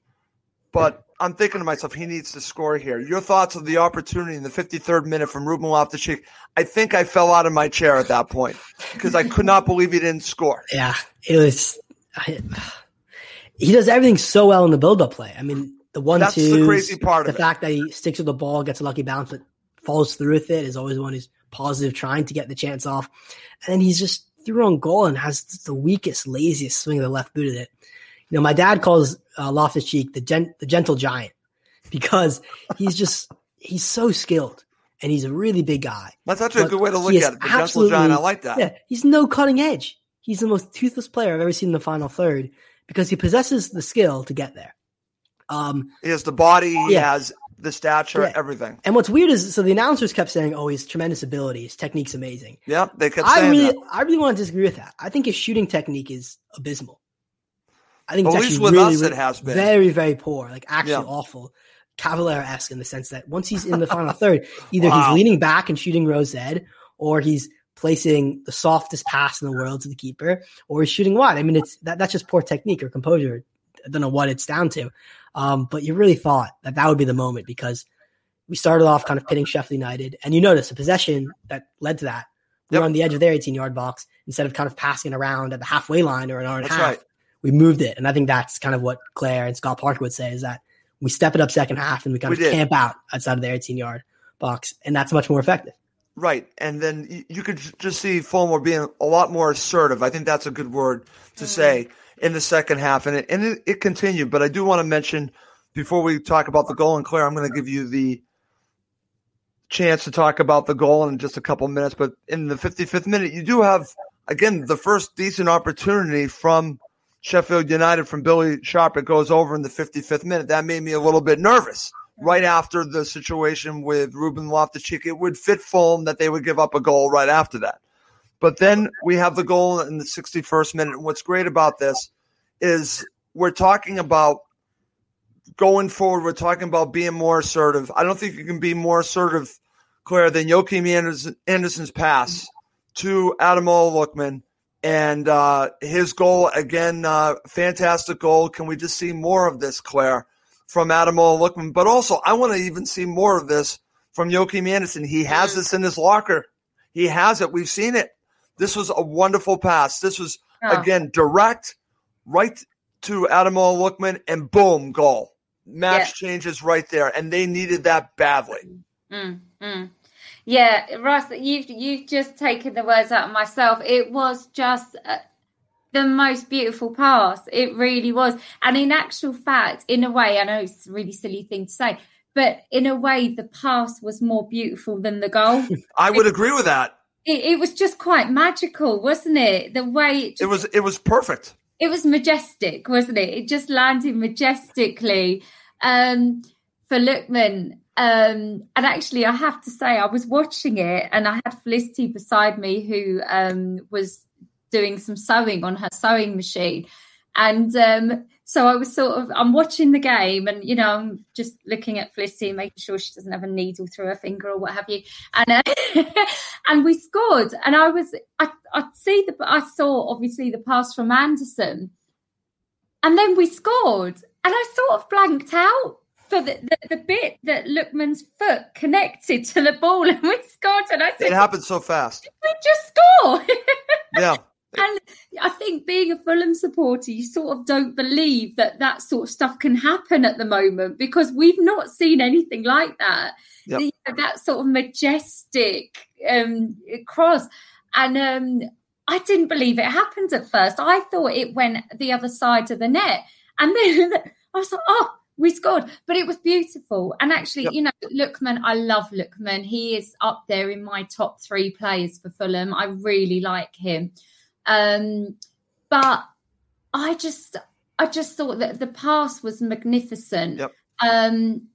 But I'm thinking to myself, he needs to score here. Your thoughts of the opportunity in the 53rd minute from Ruben Loftus-Cheek? I think I fell out of my chair at that point because I could not believe he didn't score. Yeah, it was. I, he does everything so well in the build-up play. I mean, the one That's the crazy part the fact that he sticks with the ball, gets a lucky bounce, but falls through with it is always one who's positive, trying to get the chance off. And then he's just through on goal and has the weakest, laziest swing of the left boot of it. You know, my dad calls uh, Loftus Cheek the gen- the gentle giant because he's just he's so skilled and he's a really big guy. That's actually a good way to look at it. The gentle giant, I like that. Yeah, he's no cutting edge he's the most toothless player I've ever seen in the final third because he possesses the skill to get there. Um, he has the body, he yeah. has the stature, Yeah. everything. and what's weird is so the announcers kept saying, "Oh, he's tremendous ability, his technique's amazing." Yeah, they kept I really, that. I really want to disagree with that. I think his shooting technique is abysmal. I think At it's least with really, us it has been. very, very poor. Like actually Yeah. awful, Cavalier esque in the sense that once he's in the final third, either Wow. he's leaning back and shooting rose ed, or he's placing the softest pass in the world to the keeper, or he's shooting wide. I mean, it's that, that's just poor technique or composure. I don't know what it's down to, um, but you really thought that that would be the moment because we started off kind of pitting Sheffield United, and you notice a possession that led to that. We Yep. were on the edge of their 18 yard box instead of kind of passing it around at the halfway line or an hour and a half. right. We moved it, and I think that's kind of what Claire and Scott Parker would say is that we step it up second half and we kind We of did. camp out outside of their 18 yard box, and that's much more effective. Right. And then you, you could just see Fulham being a lot more assertive. I think that's a good word to mm-hmm. say in the second half. And it, and it, it continued. But I do want to mention before we talk about the goal, and Claire, I'm going to give you the chance to talk about the goal in just a couple minutes. But in the 55th minute, you do have, again, the first decent opportunity from Sheffield United from Billy Sharp. It goes over in the 55th minute. That made me a little bit nervous. Right after the situation with Ruben Loftus-Cheek, it would fit Fulham that they would give up a goal right after that. But then we have the goal in the 61st minute. And what's great about this is we're talking about going forward. We're talking about being more assertive. I don't think you can be more assertive, Claire, than Joachim Andersen, Andersen's pass to Ademola Lookman and uh, his goal again. Uh, fantastic goal. Can we just see more of this, Claire, from Ademola Lookman? But also, I want to even see more of this from Joachim Andersen. He has this in his locker. He has it. We've seen it. This was a wonderful pass. This was again direct, right to Ademola Lookman, and boom, goal. Match changes right there, and they needed that badly. Mm, mm. Yeah, Russ, you've you've just taken the words out of myself. It was just uh, the most beautiful pass. It really was. And in actual fact, in a way, I know it's a really silly thing to say, but in a way, the pass was more beautiful than the goal. I would agree with that. it, it was just quite magical, wasn't it? The way it just It was it was perfect. it was majestic, wasn't it? It just landed majestically um, for Lookman. Um, and actually, I have to say, I was watching it, and I had Felicity beside me who um, was doing some sewing on her sewing machine, and um, so I was sort of I'm watching the game, and you know I'm just looking at Felicity, making sure she doesn't have a needle through her finger or what have you, and uh, and we scored, and I was I I see the I saw obviously the pass from Andersen, and then we scored, and I sort of blanked out for the, the, the bit that Lookman's foot connected to the ball, and we scored, and I said, It happened so fast. "We just score." Yeah. And I think being a Fulham supporter, you sort of don't believe that that sort of stuff can happen at the moment because we've not seen anything like that. Yep. The- that sort of majestic um, cross. And um, I didn't believe it happened at first. I thought it went the other side of the net. And then I was like, oh, we scored. But it was beautiful. And actually, Yep. you know, Lookman, I love Lookman. He is up there in my top three players for Fulham. I really like him. Um, but I just, I just thought that the pass was magnificent. Yep. Um,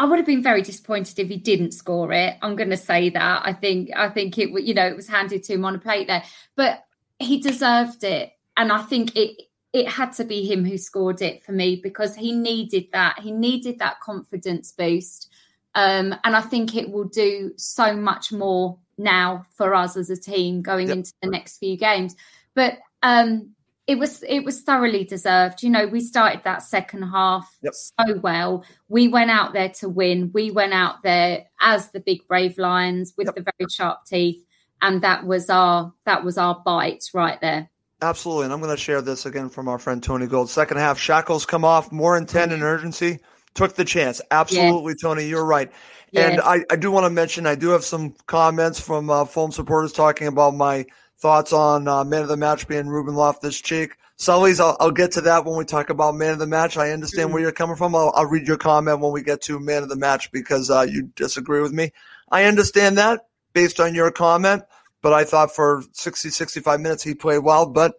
I would have been very disappointed if he didn't score it. I'm going to say that. I think, I think it, you know, it was handed to him on a plate there, but he deserved it, and I think it, it had to be him who scored it for me because he needed that. He needed that confidence boost. Um, and I think it will do so much more now for us as a team going Yep. into the next few games. But um, it was it was thoroughly deserved. You know, we started that second half Yep. so well. We went out there to win. We went out there as the big brave lions with Yep. the very sharp teeth, and that was our that was our bite right there. Absolutely. And I'm going to share this again from our friend Tony Gold. Second half, shackles come off, more intent and urgency. Took the chance. Absolutely, Tony. You're right. And I, I do want to mention, I do have some comments from uh, Fulham supporters talking about my thoughts on uh, man of the match being Ruben Loftus Cheek. Sully's, I'll, I'll get to that when we talk about man of the match. I understand where you're coming from. I'll, I'll read your comment when we get to man of the match because uh, you disagree with me. I understand that based on your comment, but I thought for 60, 65 minutes he played well. But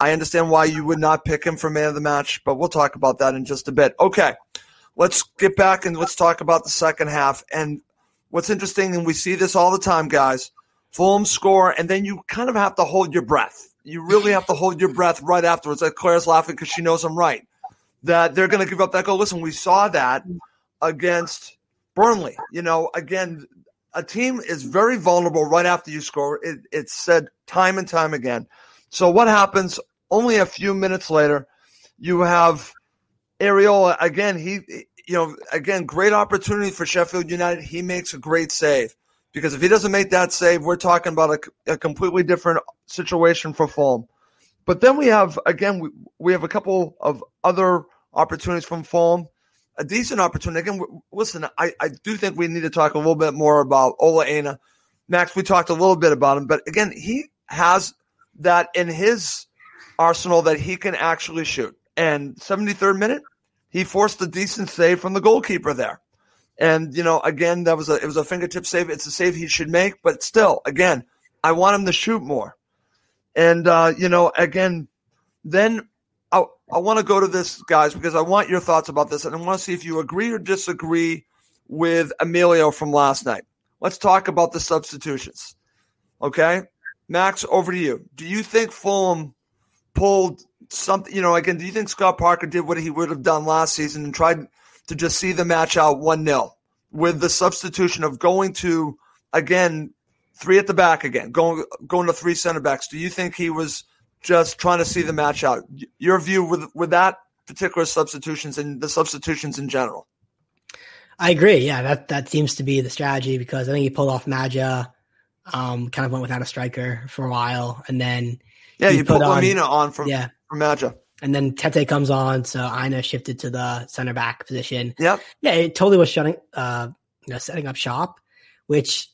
I understand why you would not pick him for man of the match, but we'll talk about that in just a bit. Okay, let's get back and let's talk about the second half. And what's interesting, and we see this all the time, guys Fulham score, and then you kind of have to hold your breath. You really have to hold your breath right afterwards. Like Claire's laughing because she knows I'm right. That they're going to give up that goal. Listen, we saw that against Burnley. You know, again, a team is very vulnerable right after you score. It, it's said time and time again. So what happens? Only a few minutes later, you have Areola again. He, you know, again, great opportunity for Sheffield United. He makes a great save because if he doesn't make that save, we're talking about a, a completely different situation for Fulham. But then we have again, we, we have a couple of other opportunities from Fulham a decent opportunity. Again, listen, I, I do think we need to talk a little bit more about Ola Aina. Max, we talked a little bit about him, but again, he has that in his arsenal that he can actually shoot. And 73rd minute, he forced a decent save from the goalkeeper there. And you know, again, that was a it was a fingertip save. It's a save he should make, but still, again, I want him to shoot more. And uh, you know, again, then I, I want to go to this, guys, because I want your thoughts about this, and I want to see if you agree or disagree with Emilio from last night. Let's talk about the substitutions. Okay, Max, over to you. Do you think Fulham pulled something? You know, again, do you think Scott Parker did what he would have done last season and tried to just see the match out one 0 with the substitution of going to again three at the back again, going going to three center backs? Do you think he was? Just trying to see the match out. Your view with with that particular substitutions and the substitutions in general. I agree. Yeah, that that seems to be the strategy because I think he pulled off Maja, um, kind of went without a striker for a while, and then yeah, you put, put Lemina on, on from yeah from Maja. And then Tete comes on, so Aina shifted to the center back position. Yep. Yeah, it totally was shutting, uh, you know, setting up shop, which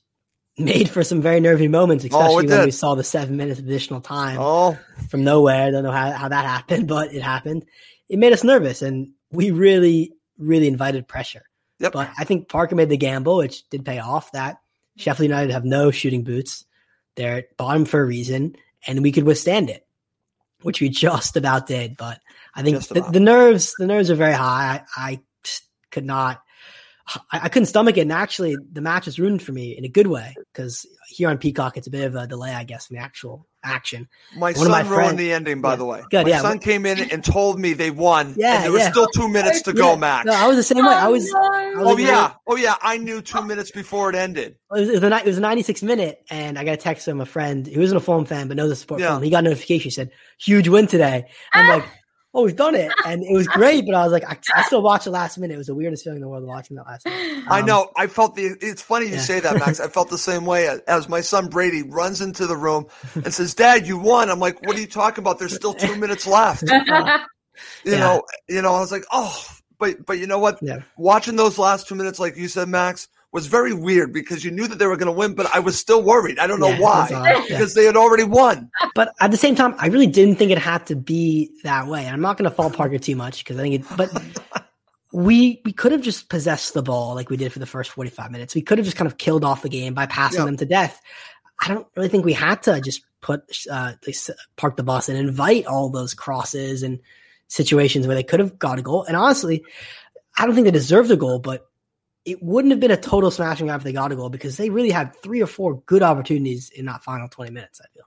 made for some very nervy moments, oh, especially oh, when we saw the seven minutes of additional time oh. from nowhere. I don't know how, how that happened, but it happened. It made us nervous, and we really, really invited pressure. Yep. But I think Parker made the gamble, which did pay off. That Sheffield United have no shooting boots; they're at bottom for a reason, and we could withstand it, which we just about did. But I think the, the, nerves, the nerves are very high. I, I could not I, I, couldn't stomach it. And actually, the match was ruined for me in a good way because here on Peacock, it's a bit of a delay, I guess, in the actual action. My One son my ruined friend, the ending, by yeah, the way. Good, my yeah. son came in and told me they won. Yeah, and there yeah. was still two minutes to go, Max. No, I was the same way. I was. Oh, I was oh yeah, oh yeah. I knew two minutes before it ended. It was, it was, a, it was a 96 minute, and I got a text from a friend who isn't a Fulham fan but knows the sport. Yeah. Film. He got a notification. He said, "Huge win today." I'm ah. like oh, we've done it. And it was great, but I was like, I, I, still watched the last minute. It was the weirdest feeling in the world watching that last minute. Um, I know. I felt the, it's funny you yeah. say that, Max. I felt the same way as my son Brady runs into the room and says, Dad, you won. I'm like, what are you talking about? There's still two minutes left. Uh, you yeah. know, you know, I was like, oh, but, but you know what? Yeah. Watching those last two minutes, like you said, Max, was very weird because you knew that they were going to win, but I was still worried. I don't know yeah, why, yeah. because they had already won. But at the same time, I really didn't think it had to be that way. And I'm not going to fault Parker too much because I think it, but we we could have just possessed the ball like we did for the first 45 minutes. We could have just kind of killed off the game by passing them to death. I don't really think we had to just put uh, park the bus and invite all those crosses and situations where they could have got a goal. And honestly, I don't think they deserved a goal, but it wouldn't have been a total smashing if they got a goal because they really had three or four good opportunities in that final 20 minutes, I feel.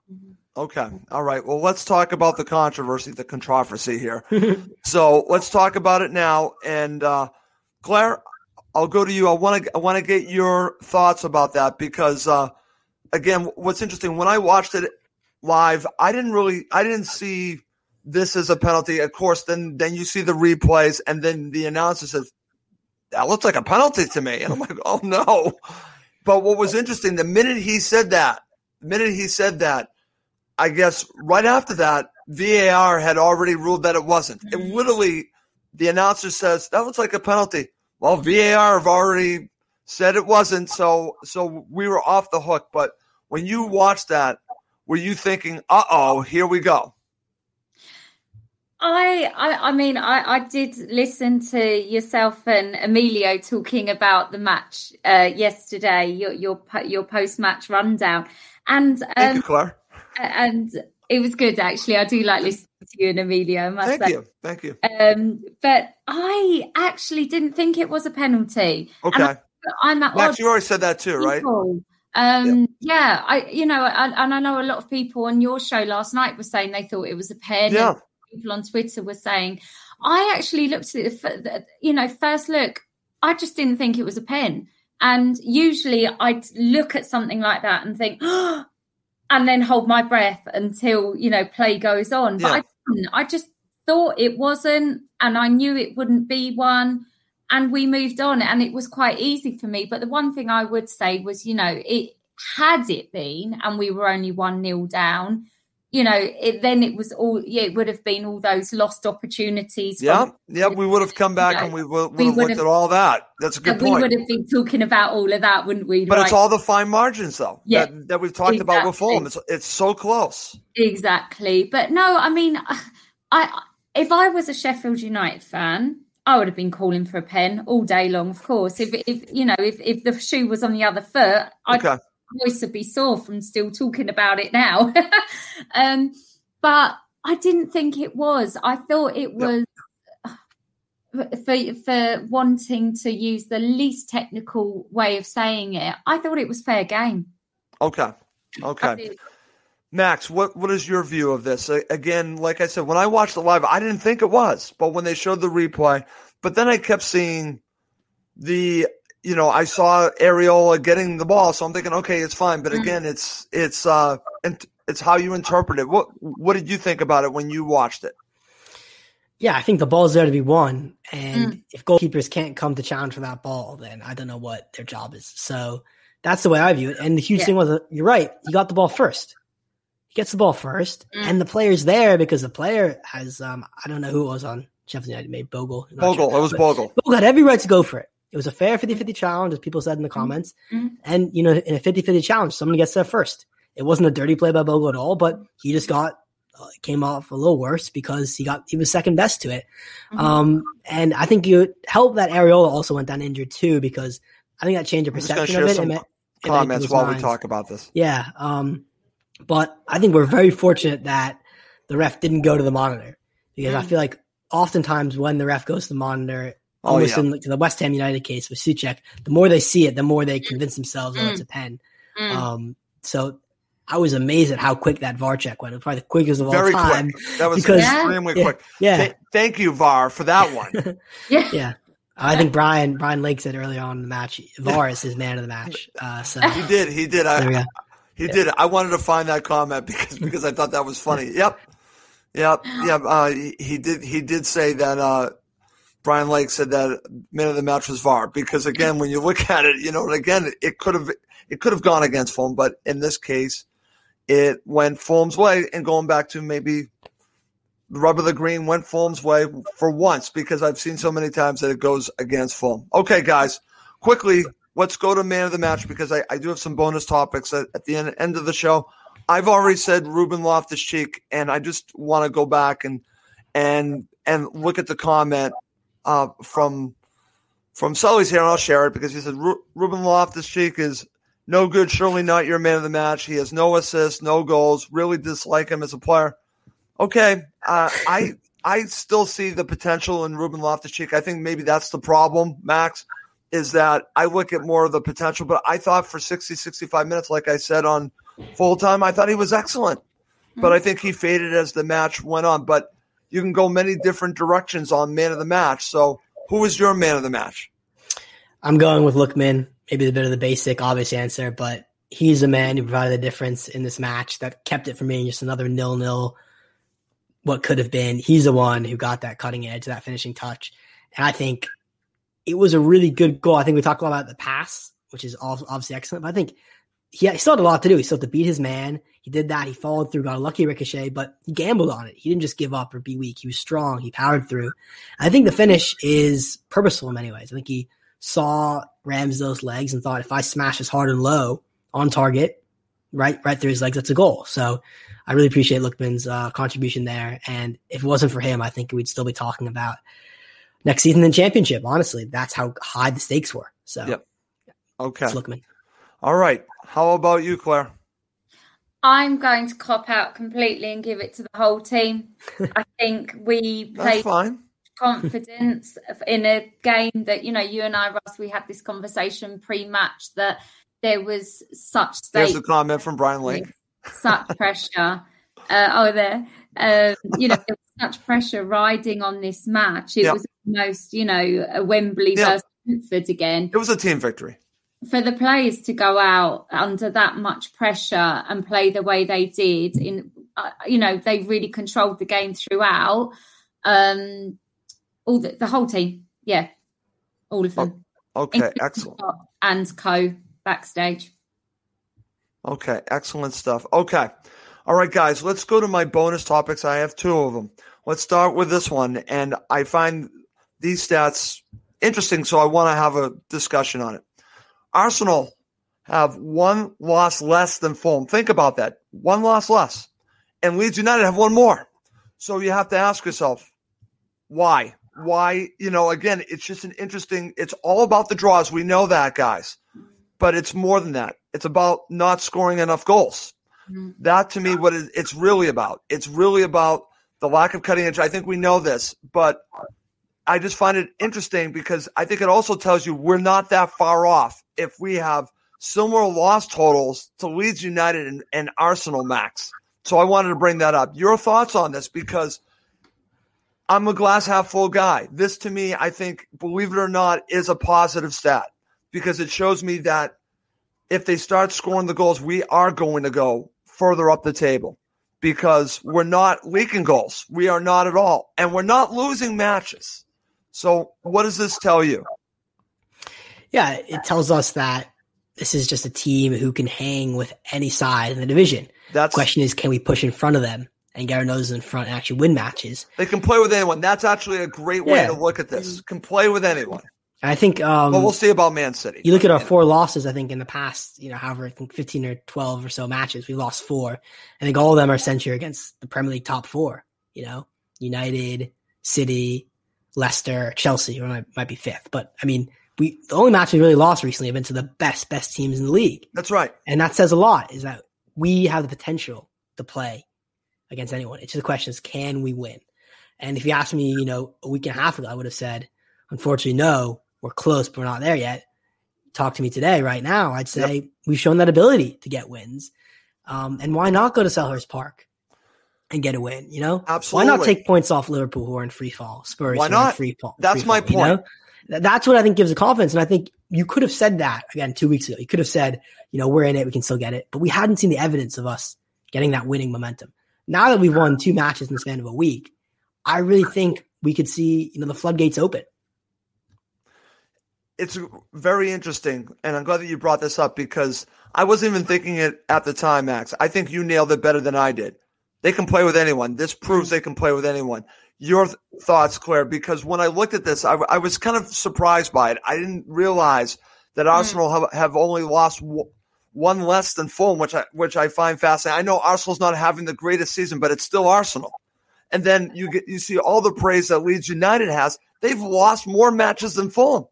Okay. All right. Well, let's talk about the controversy, the controversy here. so let's talk about it now. And uh, Claire, I'll go to you. I want to I want to get your thoughts about that because uh, again, what's interesting when I watched it live, I didn't really I didn't see this as a penalty. Of course, then then you see the replays, and then the announcer says that looks like a penalty to me. And I'm like, oh no. But what was interesting, the minute he said that, the minute he said that, I guess right after that, VAR had already ruled that it wasn't. Mm-hmm. And literally, the announcer says that looks like a penalty. Well, VAR have already said it wasn't, so so we were off the hook. But when you watched that, were you thinking, "Uh oh, here we go"? I, I, I mean, I, I did listen to yourself and Emilio talking about the match uh, yesterday, your your your post match rundown, And um, Thank you, Claire. and it was good actually. I do like listening to you and must Thank say. you. Thank you. Um, but I actually didn't think it was a penalty. Okay. I, I'm at Max, you already said that too, right? people. Um, yeah, I, you know, I, and I know a lot of people on your show last night were saying they thought it was a pen. Yeah. People on Twitter were saying, I actually looked at it, you know, first look, I just didn't think it was a pen. And usually I'd look at something like that and think, and then hold my breath until, you know, play goes on. But Yeah. I didn't. I just thought it wasn't, and I knew it wouldn't be one and we moved on and it was quite easy for me but the one thing i would say was you know it had it been and we were only one nil down you know it, then it was all yeah it would have been all those lost opportunities from- Yeah. Yeah. We would have come back know, and we would, we have would looked have- at all that. That's a good point. we would have been talking about all of that wouldn't we But Right. it's all the fine margins, though, Yeah, that, that we've talked about with exactly. Fulham. It's, it's so close. Exactly. But no, I mean, I if I was a Sheffield United fan, I would have been calling for a pen all day long. Of course, if if you know if if the shoe was on the other foot, I'd Okay. Voice would be sore from still talking about it now. um, but I didn't think it was. I thought it was. For for wanting to use the least technical way of saying it, I thought it was fair game. Okay. Okay. Max, what, what is your view of this? Again, like I said, when I watched it live, I didn't think it was, but when they showed the replay, but then I kept seeing the, you know, I saw Areola getting the ball, so I'm thinking, okay, it's fine. But Mm. again, it's it's uh, it's how you interpret it. What what did you think about it when you watched it? Yeah, I think the ball's there to be won. And Mm. if goalkeepers can't come to challenge for that ball, then I don't know what their job is. So that's the way I view it. And the huge Yeah. thing was, uh, you're right. He got the ball first. He gets the ball first, Mm. and the player's there because the player has, um, I don't know who it was on Sheffield United, maybe Bogle. Bogle, sure. it was Bogle. Bogle had every right to go for it. It was a fair 50 50 challenge, as people said in the comments. Mhm. And, you know, in a 50 50 challenge, someone gets there first. It wasn't a dirty play by Bogle at all, but he just got, uh, came off a little worse because he got, he was second best to it. Mhm. Um, and I think you helped that Areola also went down injured too, because I think that changed the I'm just gonna perception of it. some it Comments people's while we talk about this. Yeah. Um, but I think we're very fortunate that the ref didn't go to the monitor because I Mm. feel like oftentimes when the ref goes to the monitor, Oh, almost yeah. in the West Ham United case with Souček, the more they see it, the more they convince themselves, oh, Mm. it's a pen. Mm. Um, so I was amazed at how quick that VAR check went. It was probably the quickest of all Very time. quick. That was because- extremely Yeah. quick. Yeah. Th- thank you, VAR, for that one. yeah. Yeah. I think Brian Brian Lake said earlier on in the match, VAR is his man of the match. Uh, so he did. He did. I. He did. I wanted to find that comment because because I thought that was funny. Yep, yep, yep. Uh, he, he did. He did say that. Uh, Brian Lake said that man of the match was VAR because again, when you look at it, you know, again, it could have it could have gone against Fulham, but in this case, it went Fulham's way. And going back to maybe the rub of the green went Fulham's way for once because I've seen so many times that it goes against Fulham. Okay, guys, quickly, let's go to man of the match because I, I do have some bonus topics at, at the end, end of the show. I've already said Ruben Loftus Cheek, and I just want to go back and and and look at the comment uh, from from Sully's here, and I'll share it because he said Ru- Ruben Loftus Cheek is no good, surely not your man of the match. He has no assists, no goals. Really dislike him as a player. Okay, uh, I I still see the potential in Ruben Loftus Cheek. I think maybe that's the problem, Max, is that I look at more of the potential. But I thought for 60, 65 minutes, like I said on full time, I thought he was excellent. But I think he faded as the match went on. But you can go many different directions on man of the match. So who was your man of the match? I'm going with Lookman. Maybe a bit of the basic, obvious answer, but he's a man who provided the difference in this match that kept it from being just another nil nil. What could have been. He's the one who got that cutting edge, that finishing touch, and I think it was a really good goal. I think we talked a lot about the pass, which is obviously excellent. But I think he, he still had a lot to do. He still had to beat his man. He did that. He followed through, got a lucky ricochet, but he gambled on it. He didn't just give up or be weak. He was strong. He powered through. I think the finish is purposeful in many ways. I think he saw Ramsdale's legs and thought, if I smash this hard and low on target, right, right through his legs, that's a goal. So I really appreciate Lookman's uh, contribution there. And if it wasn't for him, I think we'd still be talking about next season in championship. Honestly, that's how high the stakes were. So Yep. Okay. Lookman. All right. How about you, Claire? I'm going to cop out completely and give it to the whole team. I think we played fine. confidence in a game that you know you and I, Russ, we had this conversation pre-match that there was such There's a comment from Brian Lake. such pressure. Uh, oh, there, um, you know, there was such pressure riding on this match. It Yeah. was almost, you know, a Wembley Yeah. versus Brentford again It was a team victory. For the players to go out under that much pressure and play the way they did in uh, you know they really controlled the game throughout um all the, the whole team yeah all of them Okay, Including excellent. And co backstage Okay, excellent stuff. Okay. All right, guys, let's go to my bonus topics. I have two of them. Let's start with this one. And I find these stats interesting, so I want to have a discussion on it. Arsenal have one loss less than Fulham. Think about that. One loss less. And Leeds United have one more. So you have to ask yourself, why? Why? You know, again, it's just an interesting, it's all about the draws. We know that, guys. But it's more than that. It's about not scoring enough goals. Mm-hmm. That to me, what it's really about. It's really about the lack of cutting edge. I think we know this, but I just find it interesting because I think it also tells you we're not that far off if we have similar loss totals to Leeds United and, and Arsenal max. So I wanted to bring that up. Your thoughts on this because I'm a glass half full guy. This to me, I think, believe it or not, is a positive stat because it shows me that if they start scoring the goals, we are going to go further up the table because we're not leaking goals. We are not at all. And we're not losing matches. So, what does this tell you? Yeah, it tells us that this is just a team who can hang with any side in the division. That's Question is, can we push in front of them and get our noses in front and actually win matches? they can play with anyone. That's actually a great way Yeah. to look at this. Can play with anyone. I think um, But we'll see about Man City. you look at our four losses. I think in the past, you know, however, I think fifteen or twelve or so matches, we lost four. I think all of them are centered against the Premier League top four. You know, United, City, Leicester, Chelsea, or might, might be fifth. But I mean, we the only match we really lost recently have been to the best best teams in the league. That's right. And that says a lot is that we have the potential to play against anyone. It's just the question is, can we win? And if you asked me, you know, a week and a half ago, I would have said, unfortunately, no, we're close, but we're not there yet. Talk to me today, right now, I'd say we've shown that ability to get wins. Um, and why not go to Selhurst Park and get a win? You know, Absolutely. Why not take points off Liverpool, who are in free fall? Spurs, Why who are in not? free fall. That's free my fall, you point. know? That's what I think gives the confidence. And I think you could have said that again two weeks ago. You could have said, you know, we're in it, we can still get it. But we hadn't seen the evidence of us getting that winning momentum. Now that we've won two matches in the span of a week, I really think we could see, you know, the floodgates open. it's very interesting, and I'm glad that you brought this up because I wasn't even thinking it at the time, Max. I think you nailed it better than I did. They can play with anyone. This proves mm. they can play with anyone. Your th- thoughts, Claire? Because when I looked at this, I, I was kind of surprised by it. I didn't realize that mm. Arsenal have, have only lost w- one less than Fulham, which I which I find fascinating. I know Arsenal's not having the greatest season, but it's still Arsenal. And then you get you see all the praise that Leeds United has. They've lost more matches than Fulham.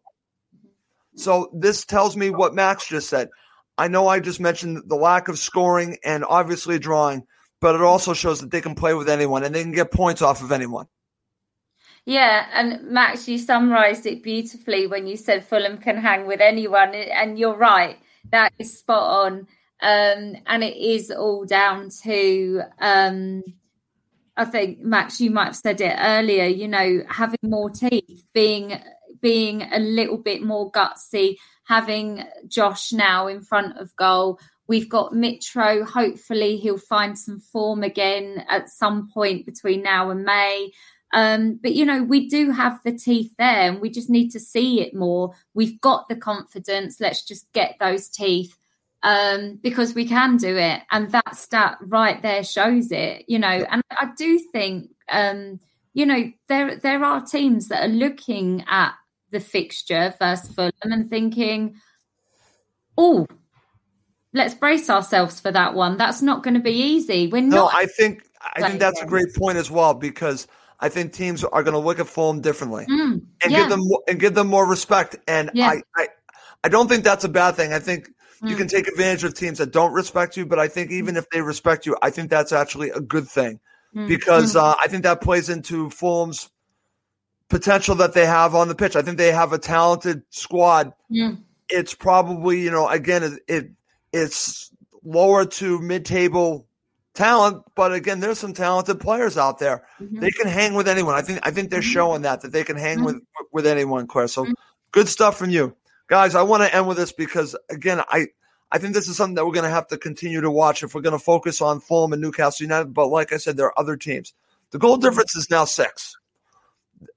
So this tells me what Max just said. I know I just mentioned the lack of scoring and obviously drawing, but it also shows that they can play with anyone and they can get points off of anyone. Yeah, and Max, you summarised it beautifully when you said Fulham can hang with anyone, and you're right. That is spot on, um, and it is all down to. Um, I think Max, you might have said it earlier. You know, having more teeth, being being a little bit more gutsy, having Josh now in front of goal. We've got Mitro. Hopefully, he'll find some form again at some point between now and May. Um, but you know, we do have the teeth there, and we just need to see it more. We've got the confidence. Let's just get those teeth um, because we can do it, and that stat right there shows it. You know, and I do think, um, you know, there there are teams that are looking at the fixture versus Fulham and thinking, "Oh, let's brace ourselves for that one. That's not going to be easy. We're No, not." I think I think that's a great point as well because I think teams are going to look at Fulham differently Mm, and yeah. give them more, and give them more respect. And Yeah. I, I I don't think that's a bad thing. I think You can take advantage of teams that don't respect you, but I think even if they respect you, I think that's actually a good thing because uh, I think that plays into Fulham's potential that they have on the pitch. I think they have a talented squad. Mm. It's probably you know again it, it it's lower to mid table talent, but again there's some talented players out there. Mhm. They can hang with anyone. I think I think they're Mhm. showing that that they can hang Mhm. with with anyone. Claire, so Mhm. good stuff from you guys. I want to end with this because again I. I think this is something that we're going to have to continue to watch if we're going to focus on Fulham and Newcastle United. But like I said, there are other teams. The goal difference is now six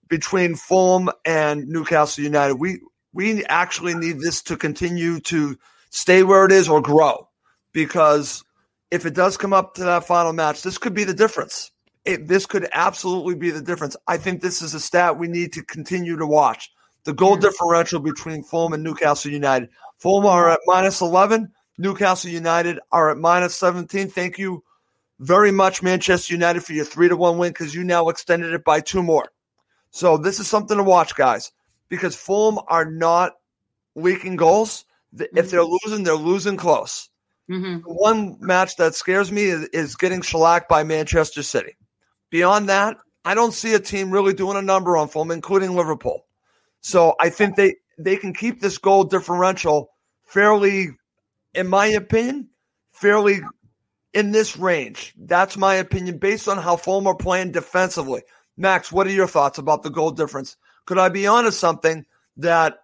between Fulham and Newcastle United. We we actually need this to continue to stay where it is or grow because if it does come up to that final match, this could be the difference. It, this could absolutely be the difference. I think this is a stat we need to continue to watch. The goal differential between Fulham and Newcastle United. Fulham are at minus 11. Newcastle United are at minus 17. Thank you very much, Manchester United, for your three to one win because you now extended it by two more. So this is something to watch, guys, because Fulham are not leaking goals. If they're losing, they're losing close. Mhm. One match that scares me is, is getting shellacked by Manchester City. Beyond that, I don't see a team really doing a number on Fulham, including Liverpool. So I think they, they can keep this goal differential fairly, in my opinion, fairly in this range. That's my opinion based on how Fulham are playing defensively. Max, what are your thoughts about the goal difference? Could I be honest something that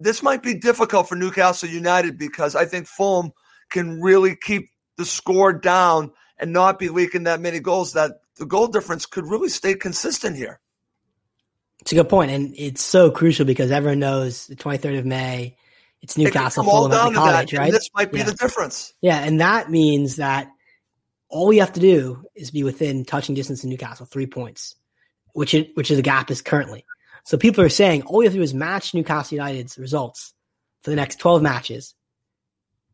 this might be difficult for Newcastle United because I think Fulham can really keep the score down and not be leaking that many goals that the goal difference could really stay consistent here. It's a good point, and it's so crucial because everyone knows the 23rd of May, it's Newcastle all Fulham at the that, college, right? This might be Yeah. the difference. Yeah, and that means that all we have to do is be within touching distance of Newcastle, three points, which it, which is the gap is currently. So people are saying all we have to do is match Newcastle United's results for the next 12 matches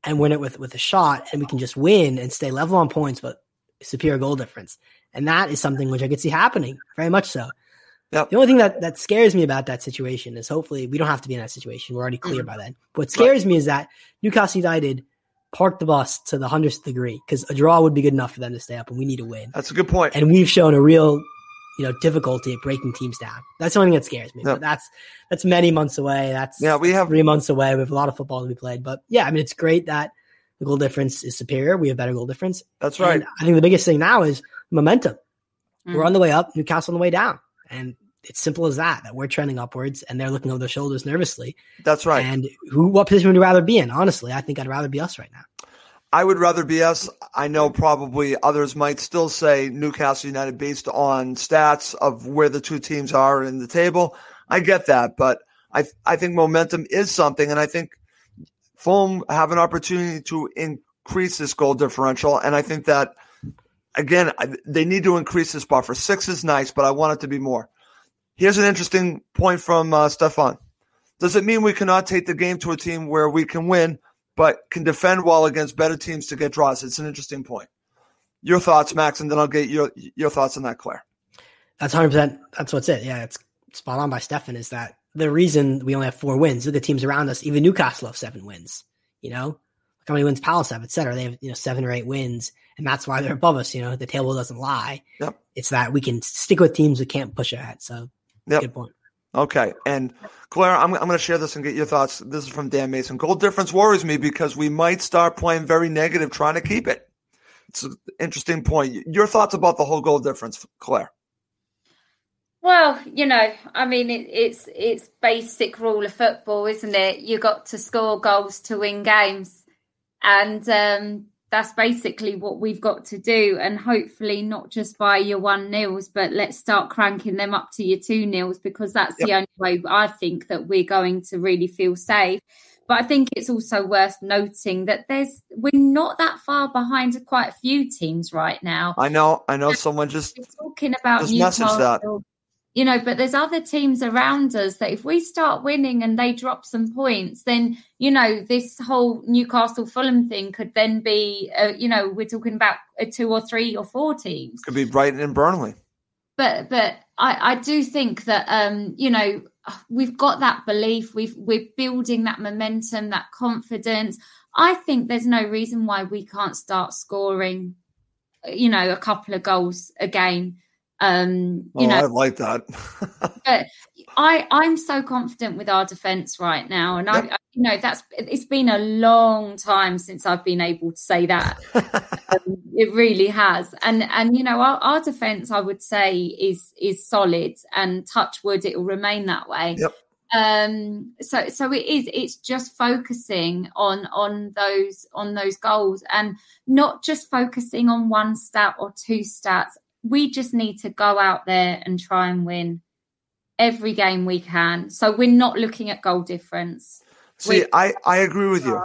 and win it with, with a shot, and we can just win and stay level on points, but superior goal difference. And that is something which I could see happening, very much so. Yep. The only thing that, that scares me about that situation is hopefully we don't have to be in that situation. We're already clear Mm-hmm. by then. What scares me is that Newcastle United parked the bus to the hundredth degree because a draw would be good enough for them to stay up, and we need to win. That's a good point. And we've shown a real, you know, difficulty at breaking teams down. That's the only thing that scares me. Yep. But that's that's many months away. That's Yeah, we have- three months away. We have a lot of football to be played. But yeah, I mean, it's great that the goal difference is superior. We have better goal difference. That's right. And I think the biggest thing now is momentum. We're Mm. on the way up, Newcastle on the way down. And it's simple as that, that we're trending upwards and they're looking over their shoulders nervously. That's right. And who what position would you rather be in? Honestly, I think I'd rather be us right now. I would rather be us. I know probably others might still say Newcastle United based on stats of where the two teams are in the table. I get that, but I I think momentum is something, and I think Fulham have an opportunity to increase this goal differential, and I think that again they need to increase this buffer. Six is nice, but I want it to be more. Here's an interesting point from uh, Stefan. Does it mean we cannot take the game to a team where we can win, but can defend well against better teams to get draws? It's an interesting point. Your thoughts, Max, and then I'll get your your thoughts on that, Claire. That's 100%. That's what's it. Yeah, it's spot on by Stefan is that the reason we only have four wins, look at teams around us, even Newcastle have seven wins, you know? Look how many wins Palace have, et cetera. They have, you know, seven or eight wins, and that's why they're above us. You know, the table doesn't lie. Yep. It's that we can stick with teams that can't push ahead. So, Yep. good point. Okay. And Claire, I'm, I'm going to share this and get your thoughts. This is from Dan Mason. Goal difference worries me because we might start playing very negative trying to keep it. It's an interesting point. Your thoughts about the whole goal difference, Claire? Well, you know, I mean, it, it's it's basic rule of football, isn't it? You got to score goals to win games, and um, that's basically what we've got to do. And hopefully, not just by your one nils, but let's start cranking them up to your two nils because that's the only way I think that we're going to really feel safe. But I think it's also worth noting that there's we're not that far behind quite a few teams right now I know, I know someone just, talking about Just message that. You know, but there's other teams around us that if we start winning and they drop some points, then you know this whole Newcastle Fulham thing could then be, uh, you know, we're talking about a two or three or four teams. could be Brighton and Burnley. but but I, I do think that um, you know we've got that belief. We've we're building that momentum, that confidence. I think there's no reason why we can't start scoring, you know, a couple of goals again. Um, you oh, know, I like that. but I I'm so confident with our defense right now, and yep. I, you know that's it's been a long time since I've been able to say that. um, it really has, and and you know our, our defense I would say is is solid, and touch wood it will remain that way. Yep. Um. So so it is. It's just focusing on on those on those goals, and not just focusing on one stat or two stats. We just need to go out there and try and win every game we can. So we're not looking at goal difference. See, we're, I, I agree with you.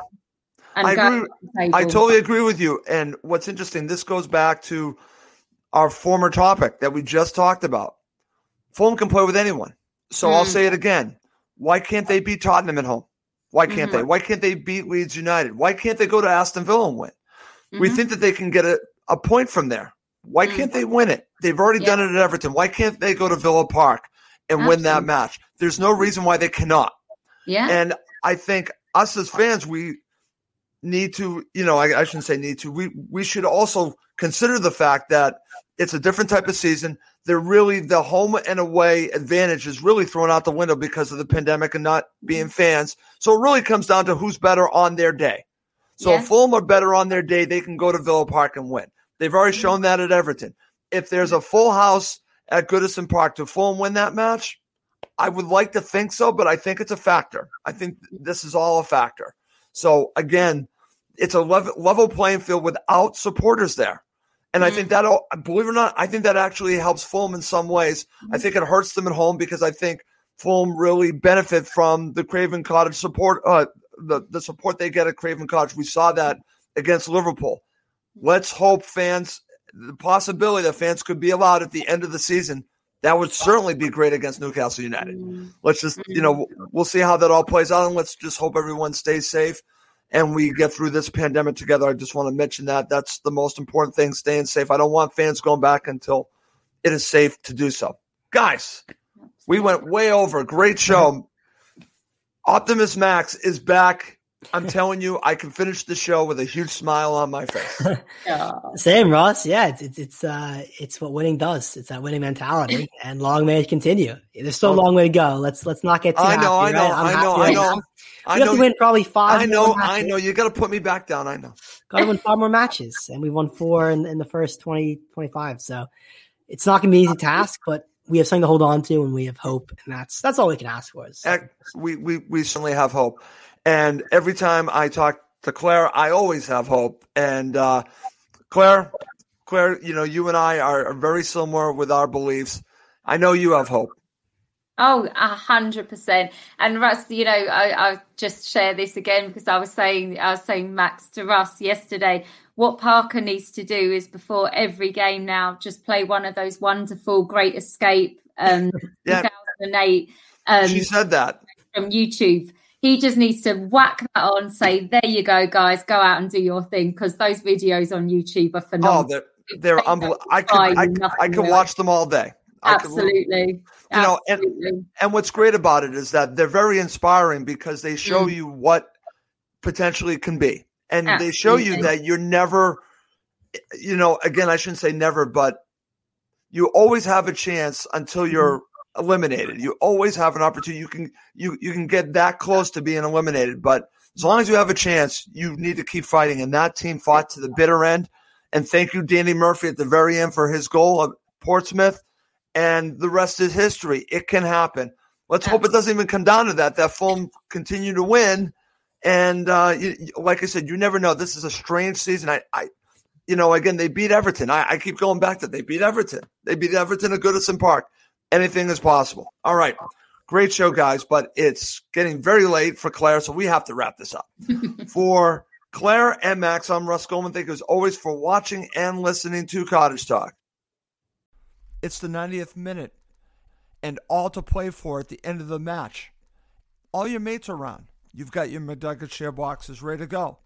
I agree. I totally agree with you. And what's interesting, this goes back to our former topic that we just talked about. Fulham can play with anyone. So mm. I'll say it again. Why can't they beat Tottenham at home? Why can't mm-hmm. they? Why can't they beat Leeds United? Why can't they go to Aston Villa and win? Mm-hmm. We think that they can get a, a point from there. Why mm. can't they win it? They've already yeah. done it at Everton. Why can't they go to Villa Park? and Absolutely. win that match. There's no reason why they cannot. Yeah. And I think us as fans, we need to, you know, I, I, shouldn't say need to. We we should also consider the fact that it's a different type of season. They're really the home and away advantage is really thrown out the window because of the pandemic and not being fans. So it really comes down to who's better on their day. So yeah. if Fulham are better on their day, they can go to Villa Park and win. They've already mm-hmm. shown that at Everton. If there's a full house at Goodison Park to Fulham win that match? I would like to think so, but I think it's a factor. I think this is all a factor. So again, it's a level, level playing field without supporters there. And mm-hmm. I think that, believe it or not, I think that actually helps Fulham in some ways. Mm-hmm. I think it hurts them at home because I think Fulham really benefit from the Craven Cottage support, uh, the, the support they get at Craven Cottage. We saw that against Liverpool. Let's hope fans the possibility that fans could be allowed at the end of the season, that would certainly be great against Newcastle United. Mm-hmm. Let's just, you know, mm-hmm. we'll see how that all plays out, and let's just hope everyone stays safe and we get through this pandemic together. I just want to mention that that's the most important thing, staying safe. I don't want fans going back until it is safe to do so. Guys, we went way over. Great show. Mm-hmm. Optimus Max is back I'm telling you, I can finish the show with a huge smile on my face. Same, Ross. Yeah, it's it's it's, uh, it's what winning does. It's that winning mentality, and long may it continue. There's still a long way to go. Let's let's not get too I know, happy, I know, right? I know, I know. We I have know, to win probably five. I know, I know. You got to put me back down. I know. Got to win five more matches, and we won four in, in the first 20, 25. So it's not going to be an easy task, but we have something to hold on to, and we have hope, and that's that's all we can ask for. Is we we we certainly have hope. And every time I talk to Claire, I always have hope. And uh, Claire, Claire, you know, you and I are, very similar with our beliefs. I know you have hope. Oh, a hundred percent. And Russ, you know, I, I just share this again because I was saying, I was saying Max to Russ yesterday. What Parker needs to do is before every game now, just play one of those wonderful Great Escape, um, yeah. 2008. Um, she said that from YouTube he just needs to whack that on, say, there you go, guys, go out and do your thing because those videos on YouTube are phenomenal. Oh, they're, they're unbelievable. I could, I, I, could watch them all day. Absolutely. Could, you know, and, and what's great about it is that they're very inspiring because they show mm. you what potentially can be. And Absolutely. they show you that you're never, you know, again, I shouldn't say never, but you always have a chance until you're mm eliminated. You always have an opportunity. You can you you can get that close to being eliminated, but as long as you have a chance, you need to keep fighting. And that team fought to the bitter end. And thank you, Danny Murphy, at the very end for his goal of Portsmouth. And the rest is history. It can happen. Let's hope it doesn't even come down to that. That Fulham continue to win. And uh, like I said, you never know. This is a strange season. I, I you know, again, they beat Everton. I, I keep going back to they beat Everton. They beat Everton at Goodison Park anything is possible. All right. Great show, guys, but it's getting very late for Claire, so we have to wrap this up. for Claire and Max, I'm Russ Goldman. Thank you as always for watching and listening to Cottage Talk. It's the 90th minute and all to play for at the end of the match. All your mates are around. You've got your McNugget share boxes ready to go.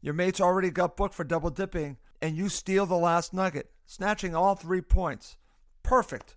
Your mates already got booked for double dipping, and you steal the last nugget, snatching all three points. Perfect